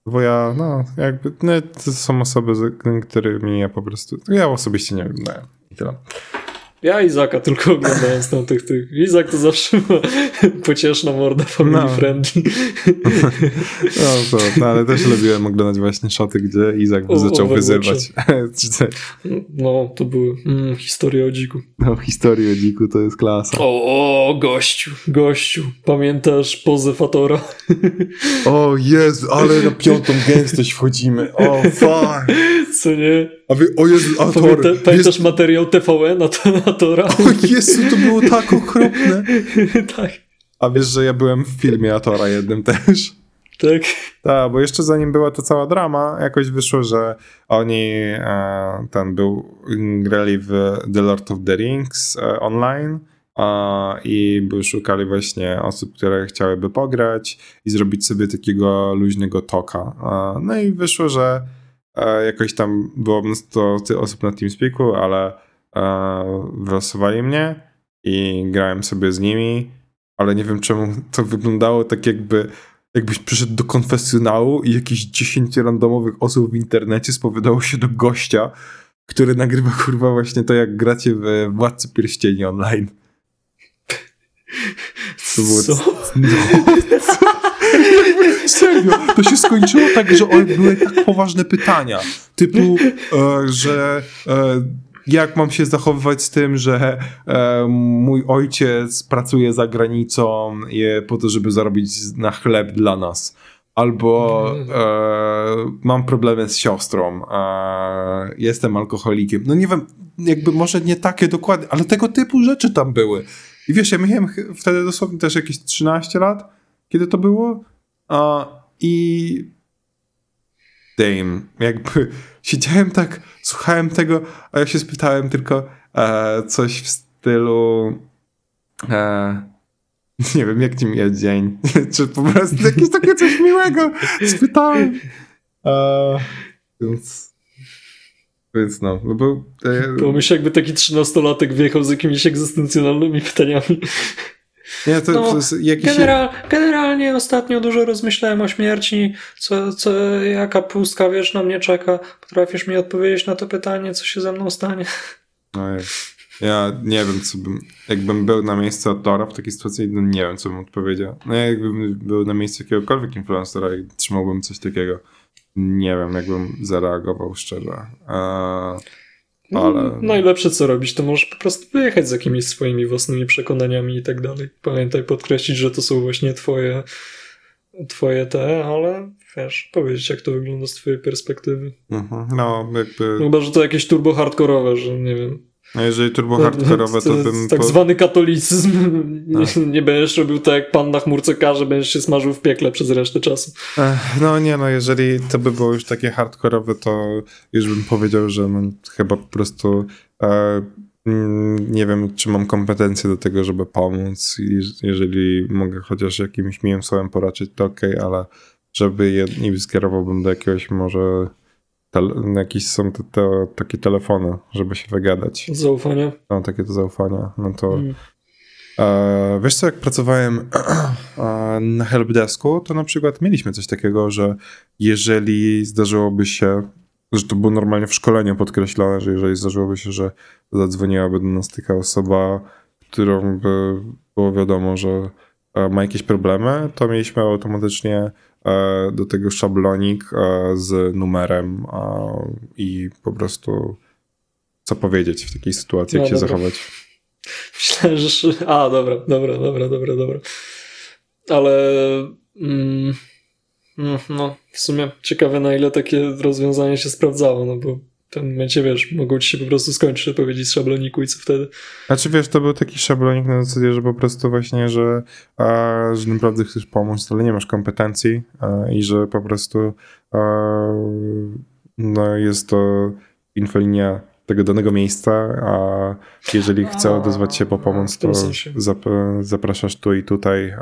B: wuja, no jakby, no, to są osoby, z którymi ja po prostu, ja osobiście nie oglądałem i tyle.
A: Ja Izaka tylko oglądałem z tamtych tych. Izak to zawsze była pocieszna morda family
B: No.
A: friendly.
B: No, to, no ale też lubiłem oglądać właśnie szoty, gdzie Izak
A: O,
B: zaczął wyzywać.
A: No, to były mm, historie o dziku.
B: no, historię o dziku to jest klasa.
A: O, o, gościu, gościu. Pamiętasz pozę Fatora?
B: O Jezu, ale na piątą gęstość wchodzimy, o fuck.
A: Co nie?
B: A wy, o Jezu, a
A: Pamięta, pamiętasz materiał TVN na to- na Tora?
B: O Jezu, to było tak okropne.
A: tak,
B: A wiesz, że ja byłem w filmie Atora jednym też.
A: tak.
B: Tak, bo jeszcze zanim była ta cała drama, jakoś wyszło, że oni e, ten był, grali w The Lord of the Rings e, online e, i szukali właśnie osób, które chciałyby pograć i zrobić sobie takiego luźnego toka. E, no i wyszło, że e, jakoś tam było mnóstwo osób na TeamSpeaku, ale e, wylosowali mnie i grałem sobie z nimi, ale nie wiem czemu to wyglądało tak jakby jakbyś przyszedł do konfesjonału i jakieś 10 randomowych osób w internecie spowiadało się do gościa, który nagrywa kurwa właśnie to, jak gracie w Władcy Pierścieni online. To było...
A: Co?
B: No? Serio, to się skończyło tak, że były tak poważne pytania, typu, e, że e, jak mam się zachowywać z tym, że e, mój ojciec pracuje za granicą e, po to, żeby zarobić na chleb dla nas. Albo e, mam problemy z siostrą, e, jestem alkoholikiem. No nie wiem, jakby może nie takie dokładnie, ale tego typu rzeczy tam były. I wiesz, ja miałem wtedy dosłownie też jakieś 13 lat, kiedy to było. A, I damn, jakby siedziałem tak, słuchałem tego, a ja się spytałem tylko e, coś w stylu e, nie wiem, jak ci mija dzień, czy po prostu jakieś takie coś miłego spytałem. E, więc, więc no, no bo e,
A: Pomyśl, jakby taki trzynastolatek wjechał z jakimiś egzystencjonalnymi pytaniami.
B: nie, to,
A: No,
B: to jest jakiś...
A: General, generalnie ostatnio dużo rozmyślałem o śmierci, co, co, jaka pustka, wiesz, na mnie czeka. Potrafisz mi odpowiedzieć na to pytanie, co się ze mną stanie?
B: Ojej. Ja nie wiem, co bym. Jakbym był na miejscu Tora w takiej sytuacji, no nie wiem, co bym odpowiedział. No ja jakbym był na miejscu jakiegokolwiek influencera i trzymałbym coś takiego, nie wiem, jakbym zareagował szczerze. Eee, ale.
A: Najlepsze co robić, to możesz po prostu wyjechać z jakimiś swoimi własnymi przekonaniami i tak dalej. Pamiętaj podkreślić, że to są właśnie twoje, twoje te, ale wiesz, powiedzieć jak to wygląda z twojej perspektywy.
B: Mhm. No, jakby.
A: Chyba, że to jakieś turbo hardkorowe, że nie wiem.
B: No jeżeli turbo hardkorowe, to bym.
A: Tak
B: po-
A: zwany katolicyzm. Nie, nie będziesz robił tak jak pan na chmurce każe, będziesz się smażył w piekle przez resztę czasu.
B: Ech, No nie, no jeżeli to by było już takie hardkorowe, to już bym powiedział, że no, chyba po prostu e, mm, nie wiem, czy mam kompetencje do tego, żeby pomóc jeżeli mogę chociaż jakimś miłym słowem poraczyć, to okej, ale żeby je, nie skierowałbym do jakiegoś może jakieś są te, te, takie telefony, żeby się wygadać.
A: Zaufania.
B: No, takie to zaufania, no to
A: Mm.
B: E, wiesz co, jak pracowałem e, na helpdesku, to na przykład mieliśmy coś takiego, że jeżeli zdarzyłoby się, że to było normalnie w szkoleniu podkreślone, że jeżeli zdarzyłoby się, że zadzwoniłaby do nas taka osoba, którą by było wiadomo, że e, ma jakieś problemy, to mieliśmy automatycznie do tego szablonik e, z numerem e, i po prostu co powiedzieć w takiej sytuacji,
A: No,
B: jak się
A: dobra.
B: zachować.
A: Myślałem, że... A, dobra, dobra, dobra, dobra, dobra. Ale... Mm, mm, no, w sumie ciekawe na ile takie rozwiązanie się sprawdzało, no bo tym momencie, wiesz, mogą ci się po prostu skończyć odpowiedzi z szabloniku i co wtedy?
B: Znaczy wiesz, to był taki szablonik na zasadzie, że po prostu właśnie, że, a, że naprawdę chcesz pomóc, ale nie masz kompetencji a, i że po prostu a, no, jest to infolinia tego danego miejsca, a jeżeli chce odezwać się po pomoc, to zap- zapraszasz tu i tutaj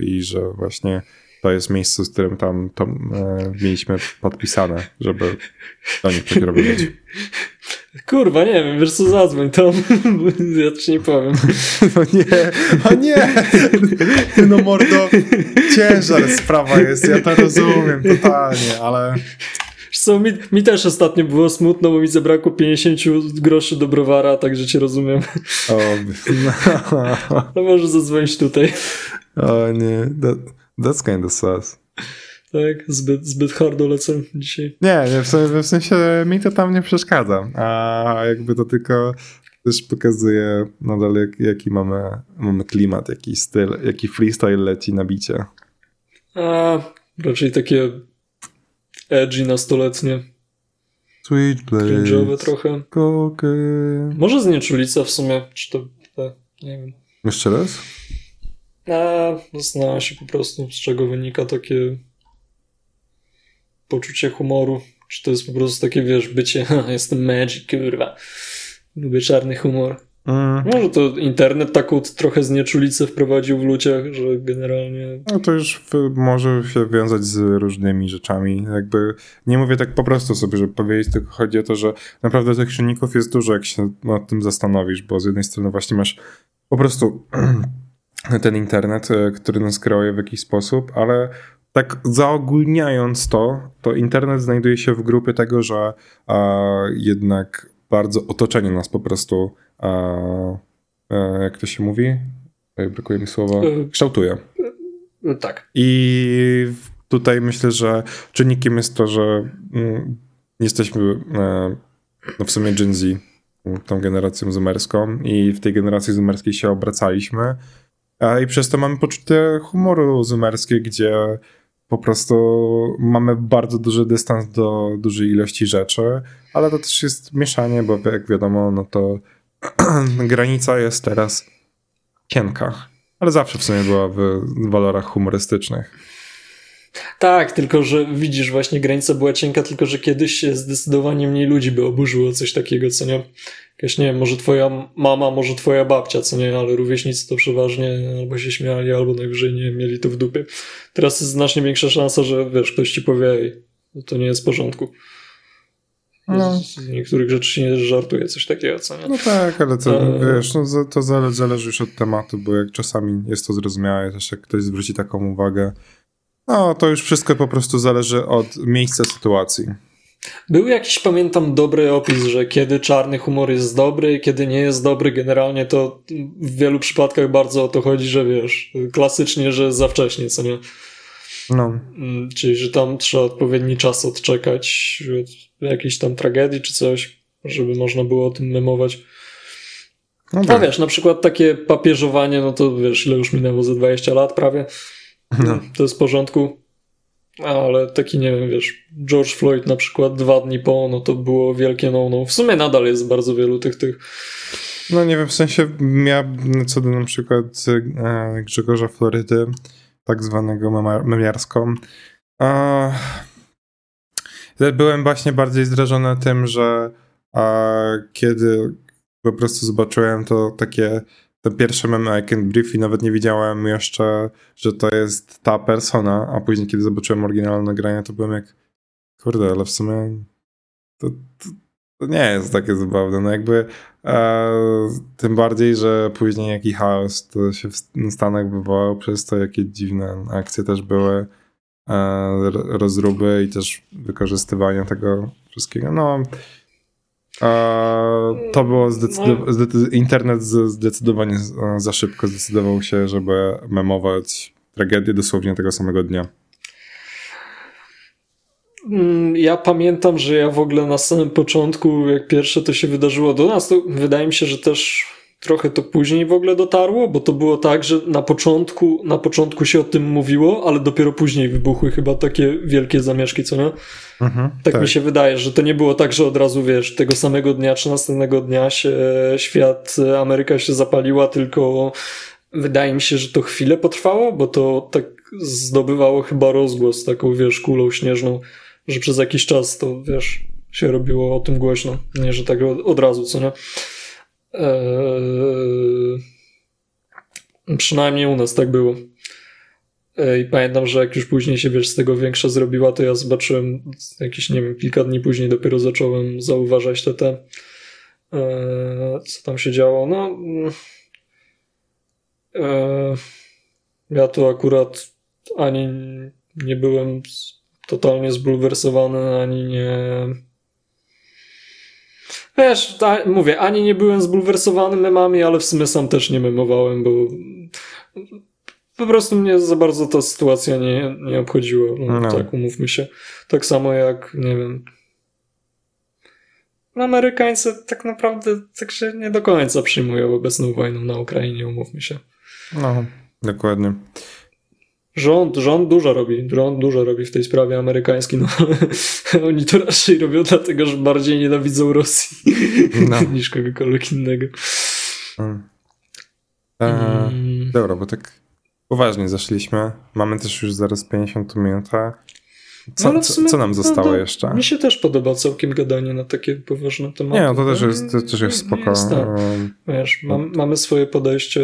B: i że właśnie to jest miejsce, z którym tam to, e, mieliśmy podpisane, żeby do nich pokierowywać.
A: Kurwa, nie wiem, wiesz co, zadzwoń tam, bo ja ci nie powiem.
B: No nie, a nie! No mordo, ciężar sprawa jest, ja to rozumiem totalnie, ale...
A: Wiesz co, mi, mi też ostatnio było smutno, bo mi zabrakło 50 groszy do browara, także cię rozumiem.
B: O, no,
A: No może zadzwonić tutaj.
B: o nie, that's kind of sus.
A: Tak, zbyt, zbyt hardo lecę dzisiaj.
B: Nie, nie w, sensie, w sensie mi to tam nie przeszkadza, a jakby to tylko też pokazuje nadal jak, jaki mamy, mamy klimat, jaki styl, jaki freestyle leci na bicie.
A: A, raczej takie edgy nastoletnie,
B: Sweet
A: cringe'owe trochę.
B: cocaine.
A: Może znieczulica w sumie, czy to, te, nie wiem.
B: Jeszcze raz?
A: A, zastanawiam się po prostu, z czego wynika takie poczucie humoru. Czy to jest po prostu takie, wiesz, bycie, "Ha, jestem magic, kurwa. Lubię czarny humor.
B: Mm.
A: Może to internet taką trochę znieczulicę wprowadził w ludziach, że generalnie
B: No to już może się wiązać z różnymi rzeczami. Jakby nie mówię tak po prostu sobie, żeby powiedzieć, tylko chodzi o to, że naprawdę tych czynników jest dużo, jak się nad tym zastanowisz, bo z jednej strony właśnie masz po prostu ten internet, e, który nas kreuje w jakiś sposób, ale tak zaogólniając to, to internet znajduje się w grupie tego, że a, jednak bardzo otoczenie nas po prostu, a, e, jak to się mówi? Tutaj brakuje mi słowa,
A: E.
B: kształtuje.
A: no tak.
B: I tutaj myślę, że czynnikiem jest to, że mm, jesteśmy e, no w sumie Gen Z tą generacją zoomerską i w tej generacji zoomerskiej się obracaliśmy. I przez to mamy poczucie humoru zoomerskie, gdzie po prostu mamy bardzo duży dystans do dużej ilości rzeczy, ale to też jest mieszanie, bo jak wiadomo, no to granica jest teraz cienka. Ale zawsze w sumie była w walorach humorystycznych.
A: Tak, tylko że widzisz, właśnie granica była cienka, tylko że kiedyś zdecydowanie mniej ludzi by oburzyło coś takiego, co nie? Jakaś, nie wiem, może twoja mama, może twoja babcia, co nie? Ale rówieśnicy to przeważnie albo się śmiali, albo najwyżej nie mieli to w dupie. Teraz jest znacznie większa szansa, że wiesz, ktoś ci powie, ej, to nie jest w porządku.
B: No.
A: Z, niektórych rzeczy się nie żartuje, coś takiego, co nie?
B: No tak, ale to
A: E.
B: wiesz, no, to zale- zależy już od tematu, bo jak czasami jest to zrozumiałe, też jak ktoś zwróci taką uwagę, no to już wszystko po prostu zależy od miejsca sytuacji.
A: Był jakiś, pamiętam, dobry opis, że kiedy czarny humor jest dobry, kiedy nie jest dobry, generalnie to w wielu przypadkach bardzo o to chodzi, że wiesz, klasycznie, że za wcześnie, co nie?
B: No,
A: Mm, Czyli, że tam trzeba odpowiedni czas odczekać od jakiejś tam tragedii czy coś, żeby można było o tym memować.
B: no
A: No wiesz, na przykład takie papieżowanie, no to wiesz, ile już minęło ze 20 lat prawie.
B: No.
A: To jest w porządku. Ale taki, nie wiem, wiesz, George Floyd na przykład dwa dni po, no to było wielkie no-no. W sumie nadal jest bardzo wielu tych, tych.
B: No nie wiem, w sensie ja co do na przykład e, Grzegorza Florydy, tak zwanego memiarską, e, byłem właśnie bardziej zrażony tym, że e, kiedy po prostu zobaczyłem to takie te pierwsze memy I Can Brief i nawet nie wiedziałem jeszcze, że to jest ta persona, a później kiedy zobaczyłem oryginalne nagranie, to byłem jak kurde, ale w sumie to, to, to nie jest takie zabawne. No jakby e, tym bardziej, że później jaki chaos to się w Stanach wywołał przez to, jakie dziwne akcje też były, e, ro- rozruby i też wykorzystywanie tego wszystkiego. No to było zdecydowanie, zdety- internet zdecydowanie za szybko zdecydował się, żeby memować tragedię dosłownie tego samego dnia.
A: Mm, Ja pamiętam, że ja w ogóle na samym początku, jak pierwsze to się wydarzyło do nas, to wydaje mi się, że też trochę to później w ogóle dotarło, bo to było tak, że na początku, na początku się o tym mówiło, ale dopiero później wybuchły chyba takie wielkie zamieszki, co nie? Tak, mi się wydaje, że to nie było tak, że od razu wiesz, tego samego dnia czy następnego dnia się świat, Ameryka się zapaliła, tylko wydaje mi się, że to chwilę potrwało, bo to tak zdobywało chyba rozgłos taką, wiesz, kulą śnieżną, że przez jakiś czas to, wiesz, się robiło o tym głośno. Nie, że tak od, od razu, co nie? Eee, przynajmniej u nas tak było. I pamiętam, że jak już później się wiesz, z tego większa zrobiła, to ja zobaczyłem jakieś, nie wiem, kilka dni później dopiero zacząłem zauważać te te, e, co tam się działo. No, e, ja to akurat ani nie byłem totalnie zbulwersowany, ani nie. Wiesz, ta, mówię, ani nie byłem zbulwersowany memami, ale w sumie sam też nie memowałem, bo po prostu mnie za bardzo ta sytuacja nie, nie obchodziła. No,
B: No.
A: Tak, umówmy się. Tak samo jak, nie wiem. Amerykańcy tak naprawdę tak się nie do końca przyjmują obecną wojną na Ukrainie, umówmy się.
B: No, dokładnie.
A: Rząd, rząd dużo robi, rząd dużo robi w tej sprawie amerykańskiej, no ale oni to raczej robią dlatego, że bardziej nienawidzą Rosji
B: No.
A: niż kogokolwiek innego.
B: Mm. E,
A: Mm.
B: Dobra, bo tak poważnie zeszliśmy. Mamy też już zaraz 50 minut. Co,
A: No w
B: co,
A: sumie-
B: co nam
A: no
B: zostało
A: to
B: jeszcze?
A: Mi się też podoba całkiem gadanie na takie poważne tematy.
B: Nie, no to też jest, to też jest spoko.
A: jest tak.
B: Um,
A: Wiesz, mam, mamy swoje podejście,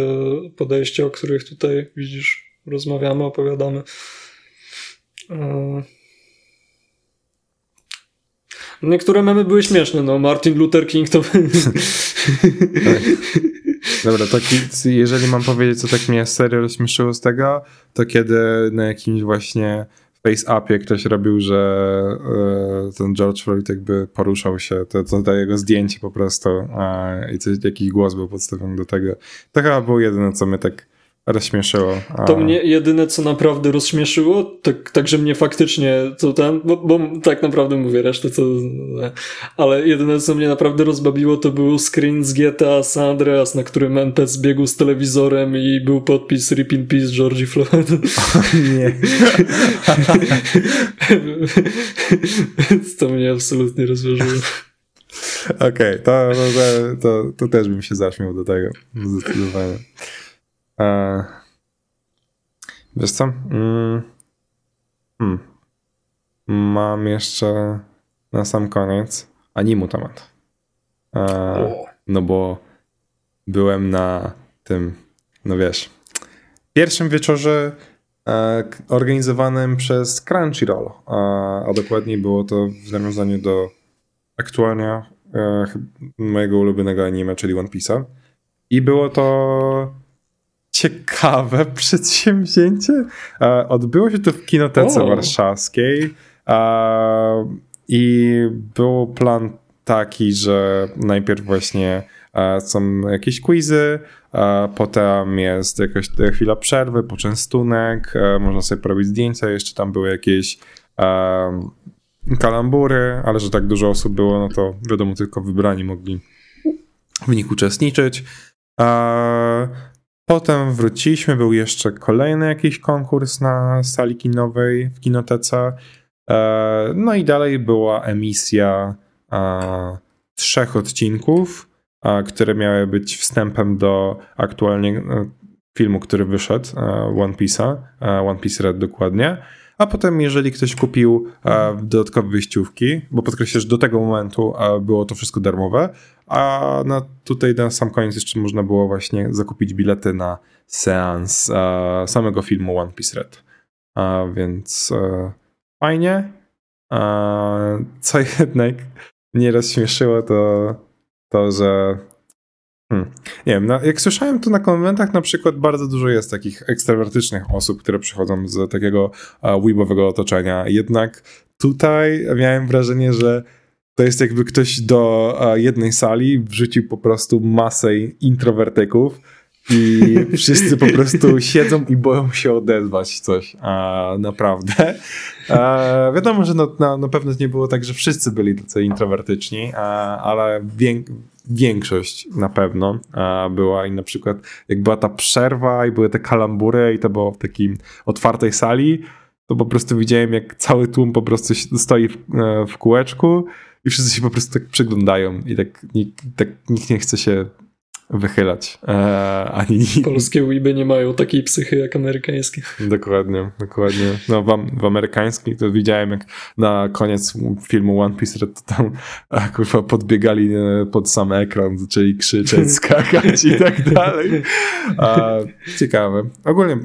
A: podejście, o których tutaj widzisz, rozmawiamy, opowiadamy. E, Niektóre memy były śmieszne, no Martin Luther King to...
B: Dobra, taki, jeżeli mam powiedzieć, co tak mnie serio rozśmieszyło z tego, to kiedy na jakimś właśnie face-upie ktoś robił, że e, ten George Floyd jakby poruszał się, to, to, to jego zdjęcie po prostu e, i coś, jakiś głos był podstawiony do tego. To chyba było jedyne, co mnie tak rozśmieszyło. A...
A: To mnie jedyne, co naprawdę rozśmieszyło, tak, także mnie faktycznie, co ten, bo, bo tak naprawdę mówię resztę, co, ale jedyne, co mnie naprawdę rozbawiło, to był screen z GTA San Andreas, na którym NPC biegł z telewizorem i był podpis Rip in Peace Georgie Floyd.
B: Nie.
A: to mnie absolutnie rozwiążyło.
B: Okej, okay, to, to, to, to, też bym się zaśmiał do tego. Zdecydowanie. E, wiesz co? Mm, hmm. Mam jeszcze na sam koniec animu temat. E, no bo byłem na tym, no wiesz, pierwszym wieczorze e, organizowanym przez Crunchyroll, a, a dokładniej było to w nawiązaniu do aktualnie e, mojego ulubionego anime, czyli One Piece'a. I było to ciekawe przedsięwzięcie. E, odbyło się to w Kinotece o. Warszawskiej e, i był plan taki, że najpierw właśnie e, są jakieś quizy, potem jest jakaś chwila przerwy, poczęstunek, można sobie porobić zdjęcia, jeszcze tam były jakieś kalambury, ale że tak dużo osób było, no to wiadomo, tylko wybrani mogli w nich uczestniczyć. Potem wróciliśmy, był jeszcze kolejny jakiś konkurs na sali kinowej w kinotece. E, no i dalej była emisja trzech odcinków, które miały być wstępem do aktualnie e, filmu, który wyszedł, e, One Piece'a, One Piece Red dokładnie. A potem, jeżeli ktoś kupił e, dodatkowe wyjściówki, bo podkreślę, że do tego momentu e, było to wszystko darmowe, a na, tutaj na sam koniec jeszcze można było właśnie zakupić bilety na seans e, samego filmu One Piece Red. Więc fajnie. Co jednak mnie rozśmieszyło, to to, że Hmm. Nie wiem, na, jak słyszałem to na konwentach na przykład bardzo dużo jest takich ekstrawertycznych osób, które przychodzą z takiego uh, weebowego otoczenia. Jednak tutaj miałem wrażenie, że to jest jakby ktoś do uh, jednej sali wrzucił po prostu masę introwertyków i wszyscy po prostu siedzą i boją się odezwać coś. A, naprawdę. A, wiadomo, że no, na, na pewno nie było tak, że wszyscy byli tacy introwertyczni, a, ale większość na pewno była i na przykład jak była ta przerwa i były te kalambury i to było w takim otwartej sali, to po prostu widziałem jak cały tłum po prostu stoi w, e, w kółeczku i wszyscy się po prostu tak przyglądają i tak, nikt, tak nikt nie chce się wychylać. E, ani...
A: Polskie weeby nie mają takiej psychy jak amerykańskie.
B: Dokładnie, dokładnie. No w, w amerykańskich to widziałem jak na koniec filmu One Piece Red to tam a, kurwa, podbiegali e, pod sam ekran, zaczęli krzyczeć, skakać i tak dalej. A, ciekawe. Ogólnie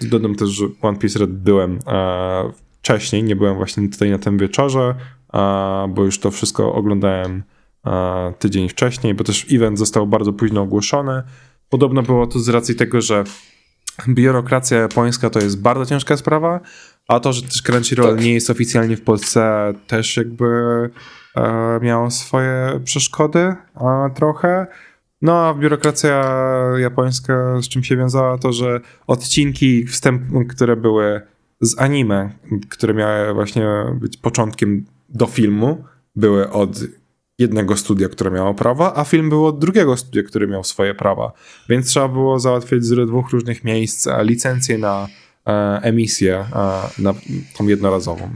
B: dodam też, że One Piece Red byłem a, wcześniej, nie byłem właśnie tutaj na tym wieczorze, bo już to wszystko oglądałem tydzień wcześniej, bo też event został bardzo późno ogłoszony. Podobno było to z racji tego, że biurokracja japońska to jest bardzo ciężka sprawa, a to, że też Crunchyroll tak. nie jest oficjalnie w Polsce też jakby e, miało swoje przeszkody e, trochę. No a biurokracja japońska z czym się wiązała to, że odcinki wstęp, które były z anime, które miały właśnie być początkiem do filmu, były od jednego studia, które miało prawa, a film był od drugiego studia, który miał swoje prawa. Więc trzeba było załatwiać z dwóch różnych miejsc e, licencję na e, emisję, e, na tą jednorazową e,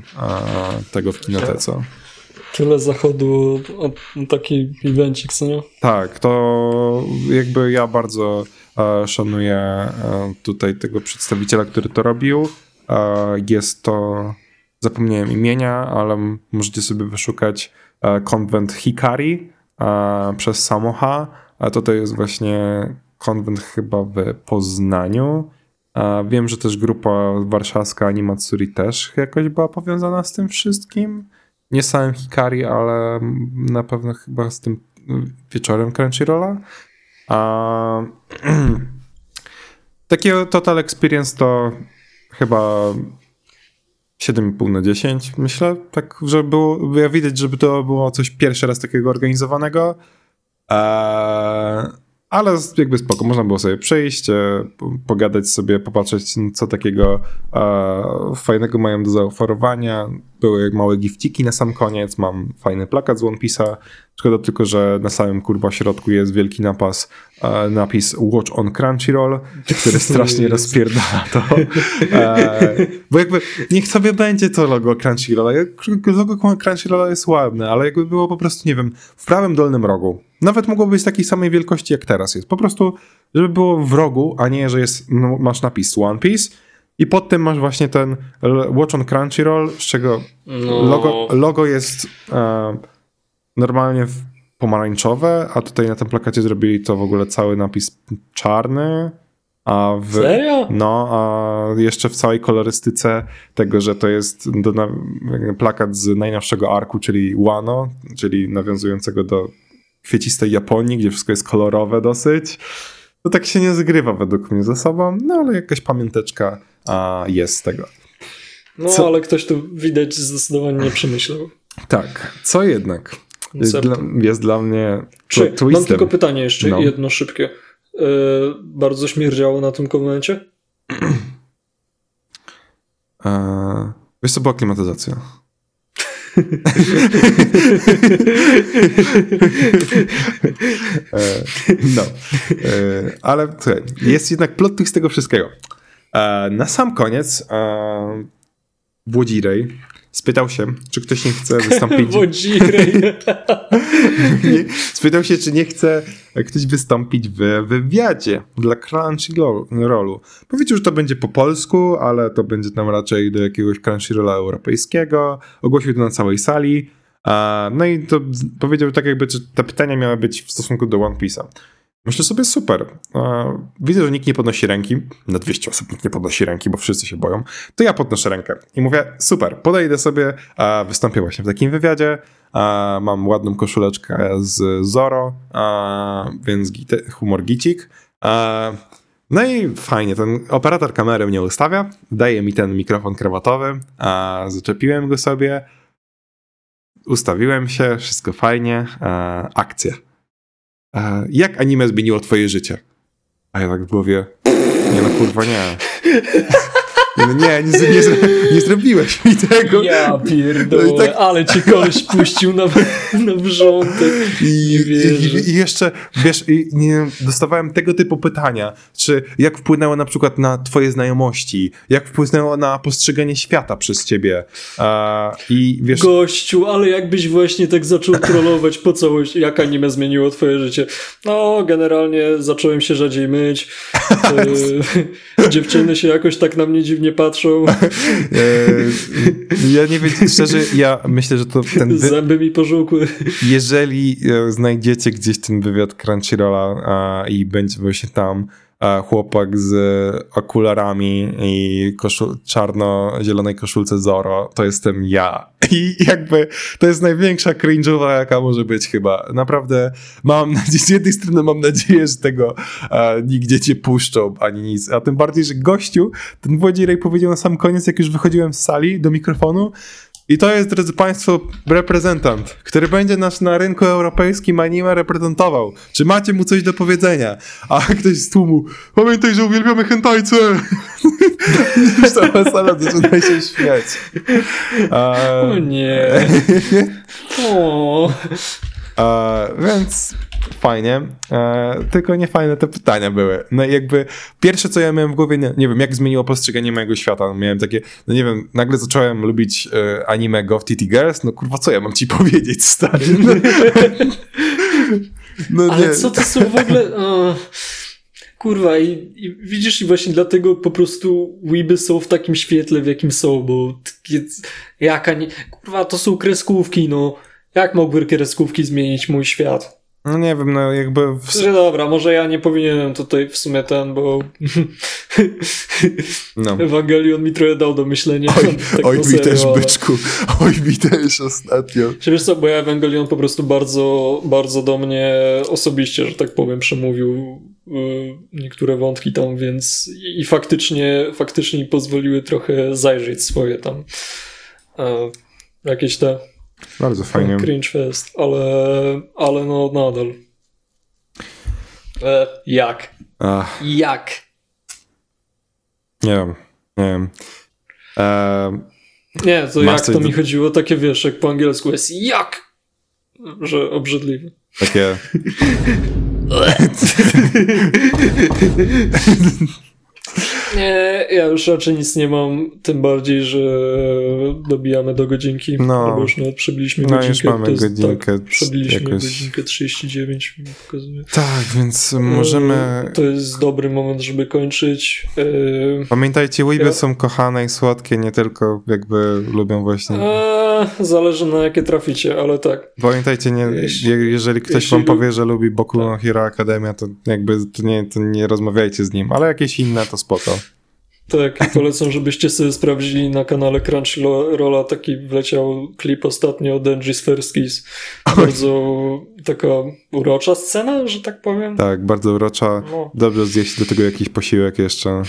B: tego w kinotece.
A: Tyle zachodu, taki evencik, co nie?
B: Tak, to jakby ja bardzo e, szanuję e, tutaj tego przedstawiciela, który to robił. jest to, zapomniałem imienia, ale możecie sobie wyszukać E, konwent Hikari e, przez Samocha. A to jest właśnie konwent chyba w Poznaniu. E, wiem, że też grupa warszawska Animatsuri też jakoś była powiązana z tym wszystkim. Nie samym Hikari, ale na pewno chyba z tym wieczorem Crunchyrolla. A, takiego Total Experience to chyba 7,5 na 10, myślę, tak, że było, ja widać, żeby to było coś pierwszy raz takiego organizowanego. Eee, ale jakby spoko, można było sobie przyjść, e, po- pogadać sobie, popatrzeć co takiego e, fajnego mają do zaoferowania. Były małe gifciki na sam koniec, mam fajny plakat z One Piece'a. Szkoda tylko, że na samym kurwa środku jest wielki napas, e, napis Watch on Crunchyroll, który strasznie rozpierdala to. E, bo jakby niech sobie będzie to logo Crunchyrolla. Logo Crunchyrolla jest ładne, ale jakby było po prostu, nie wiem, w prawym dolnym rogu. Nawet mogło być takiej samej wielkości jak teraz jest. Po prostu, żeby było w rogu, a nie, że jest, no, masz napis One Piece i pod tym masz właśnie ten Watch on Crunchyroll, z czego
A: No.
B: logo, logo jest e, normalnie w- pomarańczowe, a tutaj na tym plakacie zrobili to w ogóle cały napis czarny, a w...
A: Serio?
B: No, a jeszcze w całej kolorystyce tego, że to jest do, na, plakat z najnowszego arku, czyli Wano, czyli nawiązującego do kwiecistej Japonii, gdzie wszystko jest kolorowe dosyć. To tak się nie zgrywa według mnie ze sobą, no ale jakaś pamiąteczka a, jest z tego.
A: No,
B: Co-
A: ale ktoś tu widać zdecydowanie nie przemyślał.
B: Tak, co jednak jest dla, jest dla mnie
A: Czy,
B: twi-
A: mam
B: twistem.
A: tylko pytanie jeszcze,
B: No.
A: jedno szybkie. E, bardzo śmierdziało na tym komencie?
B: Eee, wiesz co, była klimatyzacja. Eee, no. Eee, ale słuchaj, jest jednak plot twist tego wszystkiego. Na sam koniec Włodzirej spytał się, czy ktoś nie chce wystąpić spytał się, czy nie chce ktoś wystąpić w wywiadzie dla Crunchyrollu. Powiedział, że to będzie po polsku, ale to będzie tam raczej do jakiegoś Crunchyrolla europejskiego. Ogłosił to na całej sali. No i to powiedział tak jakby, że te pytania miały być w stosunku do One Piece'a. Myślę sobie, super. Widzę, że nikt nie podnosi ręki. Na 200 osób nikt nie podnosi ręki, bo wszyscy się boją. To ja podnoszę rękę i mówię, super, podejdę sobie, wystąpię właśnie w takim wywiadzie. Mam ładną koszuleczkę z Zoro, więc humor gicik. No i fajnie, ten operator kamery mnie ustawia, daje mi ten mikrofon krawatowy, zaczepiłem go sobie, ustawiłem się, wszystko fajnie, akcja. A, jak anime zmieniło twoje życie? A ja tak w głowie, nie no kurwa nie. Nie, no nie, nie, nie, nie zrobiłeś mi tego.
A: Ja
B: No
A: pierdolę,
B: tak-
A: ale cię koleś puścił na, na wrzątek.
B: I, i, I jeszcze, wiesz, i nie, dostawałem tego typu pytania, czy jak wpłynęło na przykład na twoje znajomości, jak wpłynęło na postrzeganie świata przez ciebie. A, I wiesz,
A: Gościu, ale jakbyś właśnie tak zaczął trollować po całości, jak anime zmieniło twoje życie. No, generalnie zacząłem się rzadziej myć. E, dziewczyny się jakoś tak na mnie dziwnie patrzą.
B: e, ja nie wiem, szczerze, ja myślę, że to ten wy,
A: Zęby mi pożółkły.
B: jeżeli e, znajdziecie gdzieś ten wywiad Crunchyrolla a, i będzie właśnie tam chłopak z okularami i koszul, czarno-zielonej koszulce Zoro, to jestem ja. I jakby to jest największa cringe'owa, jaka może być chyba. Naprawdę mam nadzieję, z jednej strony mam nadzieję, że tego a, nigdzie cię puszczą, ani nic. A tym bardziej, że gościu, ten Włodzirej powiedział na sam koniec, jak już wychodziłem z sali do mikrofonu, i to jest, drodzy Państwo, reprezentant, który będzie nas na rynku europejskim anime reprezentował. Czy macie mu coś do powiedzenia? A ktoś z tłumu, pamiętaj, że uwielbiamy hentajce! Już cała sala zaczyna się śmiać. A,
A: O nie. O.
B: a, więc fajnie, e, tylko nie fajne te pytania były. No i jakby pierwsze, co ja miałem w głowie, nie, nie wiem, jak zmieniło postrzeganie mojego świata. Miałem takie, no nie wiem, nagle zacząłem lubić e, anime Gov TT Girls, no kurwa, co ja mam ci powiedzieć, stary? No, no
A: Ale co to są w ogóle... O. Kurwa, i, i widzisz, i właśnie dlatego po prostu Weeby są w takim świetle, w jakim są, bo takie- jaka nie... Kurwa, to są kreskówki, no. Jak mogły kreskówki zmienić mój świat?
B: No nie wiem, no jakby... W...
A: Że dobra, może ja nie powinienem tutaj w sumie ten, bo
B: No.
A: Ewangelion mi trochę dał do myślenia.
B: Oj,
A: tak
B: oj mi
A: serio,
B: też,
A: ale-
B: byczku. Oj mi też ostatnio.
A: Czy wiesz co, bo ja Ewangelion po prostu bardzo, bardzo do mnie osobiście, że tak powiem, przemówił y, niektóre wątki tam, więc i, faktycznie, faktycznie mi pozwoliły trochę zajrzeć swoje tam e, jakieś te
B: Bardzo fajnie.
A: cringe fest, ale, ale no nadal. E, jak?
B: Ach,
A: Jak?
B: nie wiem, nie wiem. Ehm,
A: Nie, to jak to
B: do-
A: mi chodziło, takie wiesz, jak po angielsku jest jak? Że obrzydliwe.
B: takie...
A: Nie, ja już raczej nic nie mam, tym bardziej, że dobijamy do godzinki,
B: No.
A: albo już nawet przebiliśmy
B: No,
A: godzinkę.
B: już mamy
A: jest,
B: godzinkę,
A: Tak, przebiliśmy
B: jakoś-
A: godzinkę 39, mi pokazuje.
B: Tak, więc możemy...
A: E, To jest dobry moment, żeby kończyć. E,
B: Pamiętajcie, weeby
A: Ja-
B: są kochane i słodkie, nie tylko jakby lubią właśnie...
A: e, zależy na jakie traficie, ale tak.
B: Pamiętajcie, nie,
A: Jeśli-
B: je- jeżeli ktoś
A: jeśli
B: wam powie, że lubi Boku no Hero Academia, to jakby to nie, to nie rozmawiajcie z nim, ale jakieś inne to spoko.
A: Tak, i polecam, żebyście sobie sprawdzili na kanale Crunchyrolla taki wleciał klip ostatnio od Denji's First Kiss. Bardzo taka urocza scena, że tak powiem.
B: Tak, bardzo urocza.
A: No.
B: Dobrze zjeść do tego jakiś posiłek jeszcze.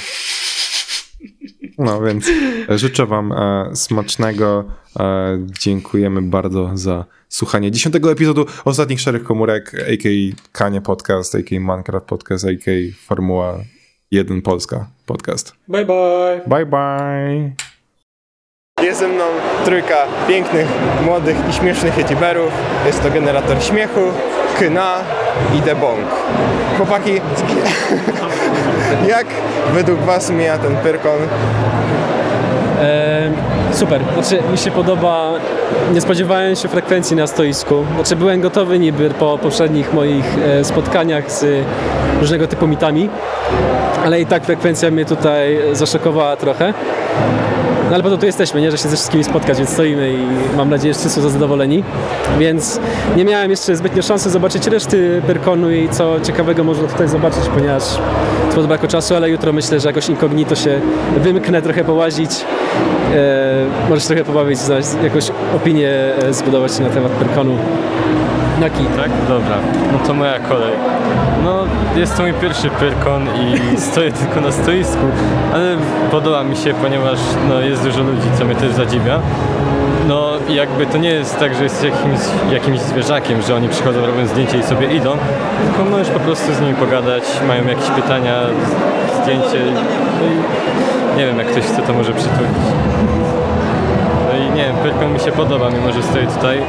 B: No więc życzę wam e, smacznego. E, dziękujemy bardzo za słuchanie dziesiątego epizodu Ostatnich Szarych Komórek, a.k.a. Kanie Podcast, a.k.a. Minecraft Podcast, a.k.a. Formuła 1 Polska Podcast.
A: Bye bye!
B: Bye bye!
E: Jest ze mną trójka pięknych, młodych i śmiesznych youtuberów. Jest to generator śmiechu, Kyna i Debong. Chłopaki, jak według was mija ten Pyrkon?
F: E, super, znaczy mi się podoba, nie spodziewałem się frekwencji na stoisku, znaczy byłem gotowy niby po poprzednich moich e, spotkaniach z różnego typu mitami, ale i tak frekwencja mnie tutaj zaszokowała trochę. No ale po to tu jesteśmy, nie, że się ze wszystkimi spotkać, więc stoimy i mam nadzieję, że wszyscy są zadowoleni. Więc nie miałem jeszcze zbytnio szansy zobaczyć reszty Pyrkonu i co ciekawego można tutaj zobaczyć, ponieważ z braku czasu, ale jutro myślę, że jakoś incognito się wymknę, trochę połazić. E, możesz trochę pobawić, znaleźć jakąś opinię e, zbudować na temat Pyrkonu. Naki.
G: Tak? Dobra, no to moja kolej. No, jest to mój pierwszy Pyrkon i stoję tylko na stoisku, ale podoba mi się, ponieważ no, jest dużo ludzi, co mnie też zadziwia. No, jakby to nie jest tak, że jest jakimś, jakimś zwierzakiem, że oni przychodzą, robią zdjęcie i sobie idą, tylko możesz po prostu z nimi pogadać, mają jakieś pytania, zdjęcie, no i nie wiem, jak ktoś chce, to może przytulić. Pyrkon mi się podoba, mimo że stoję tutaj.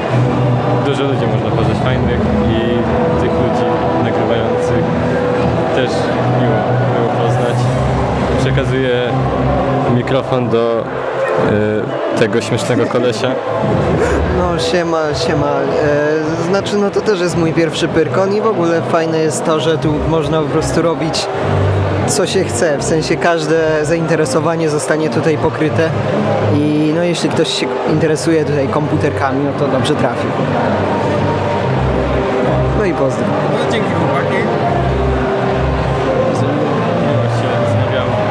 G: Dużo ludzi można poznać fajnych i tych ludzi nagrywających też miło było poznać. Przekazuję mikrofon do y, tego śmiesznego kolesia.
H: No siema, siema. E, znaczy no to też jest mój pierwszy pyrkon i w ogóle fajne jest to, że tu można po prostu robić co się chce, w sensie każde zainteresowanie zostanie tutaj pokryte i no jeśli ktoś się interesuje tutaj komputerkami, no to dobrze trafił. No i pozdro.
E: No, dzięki chłopaki.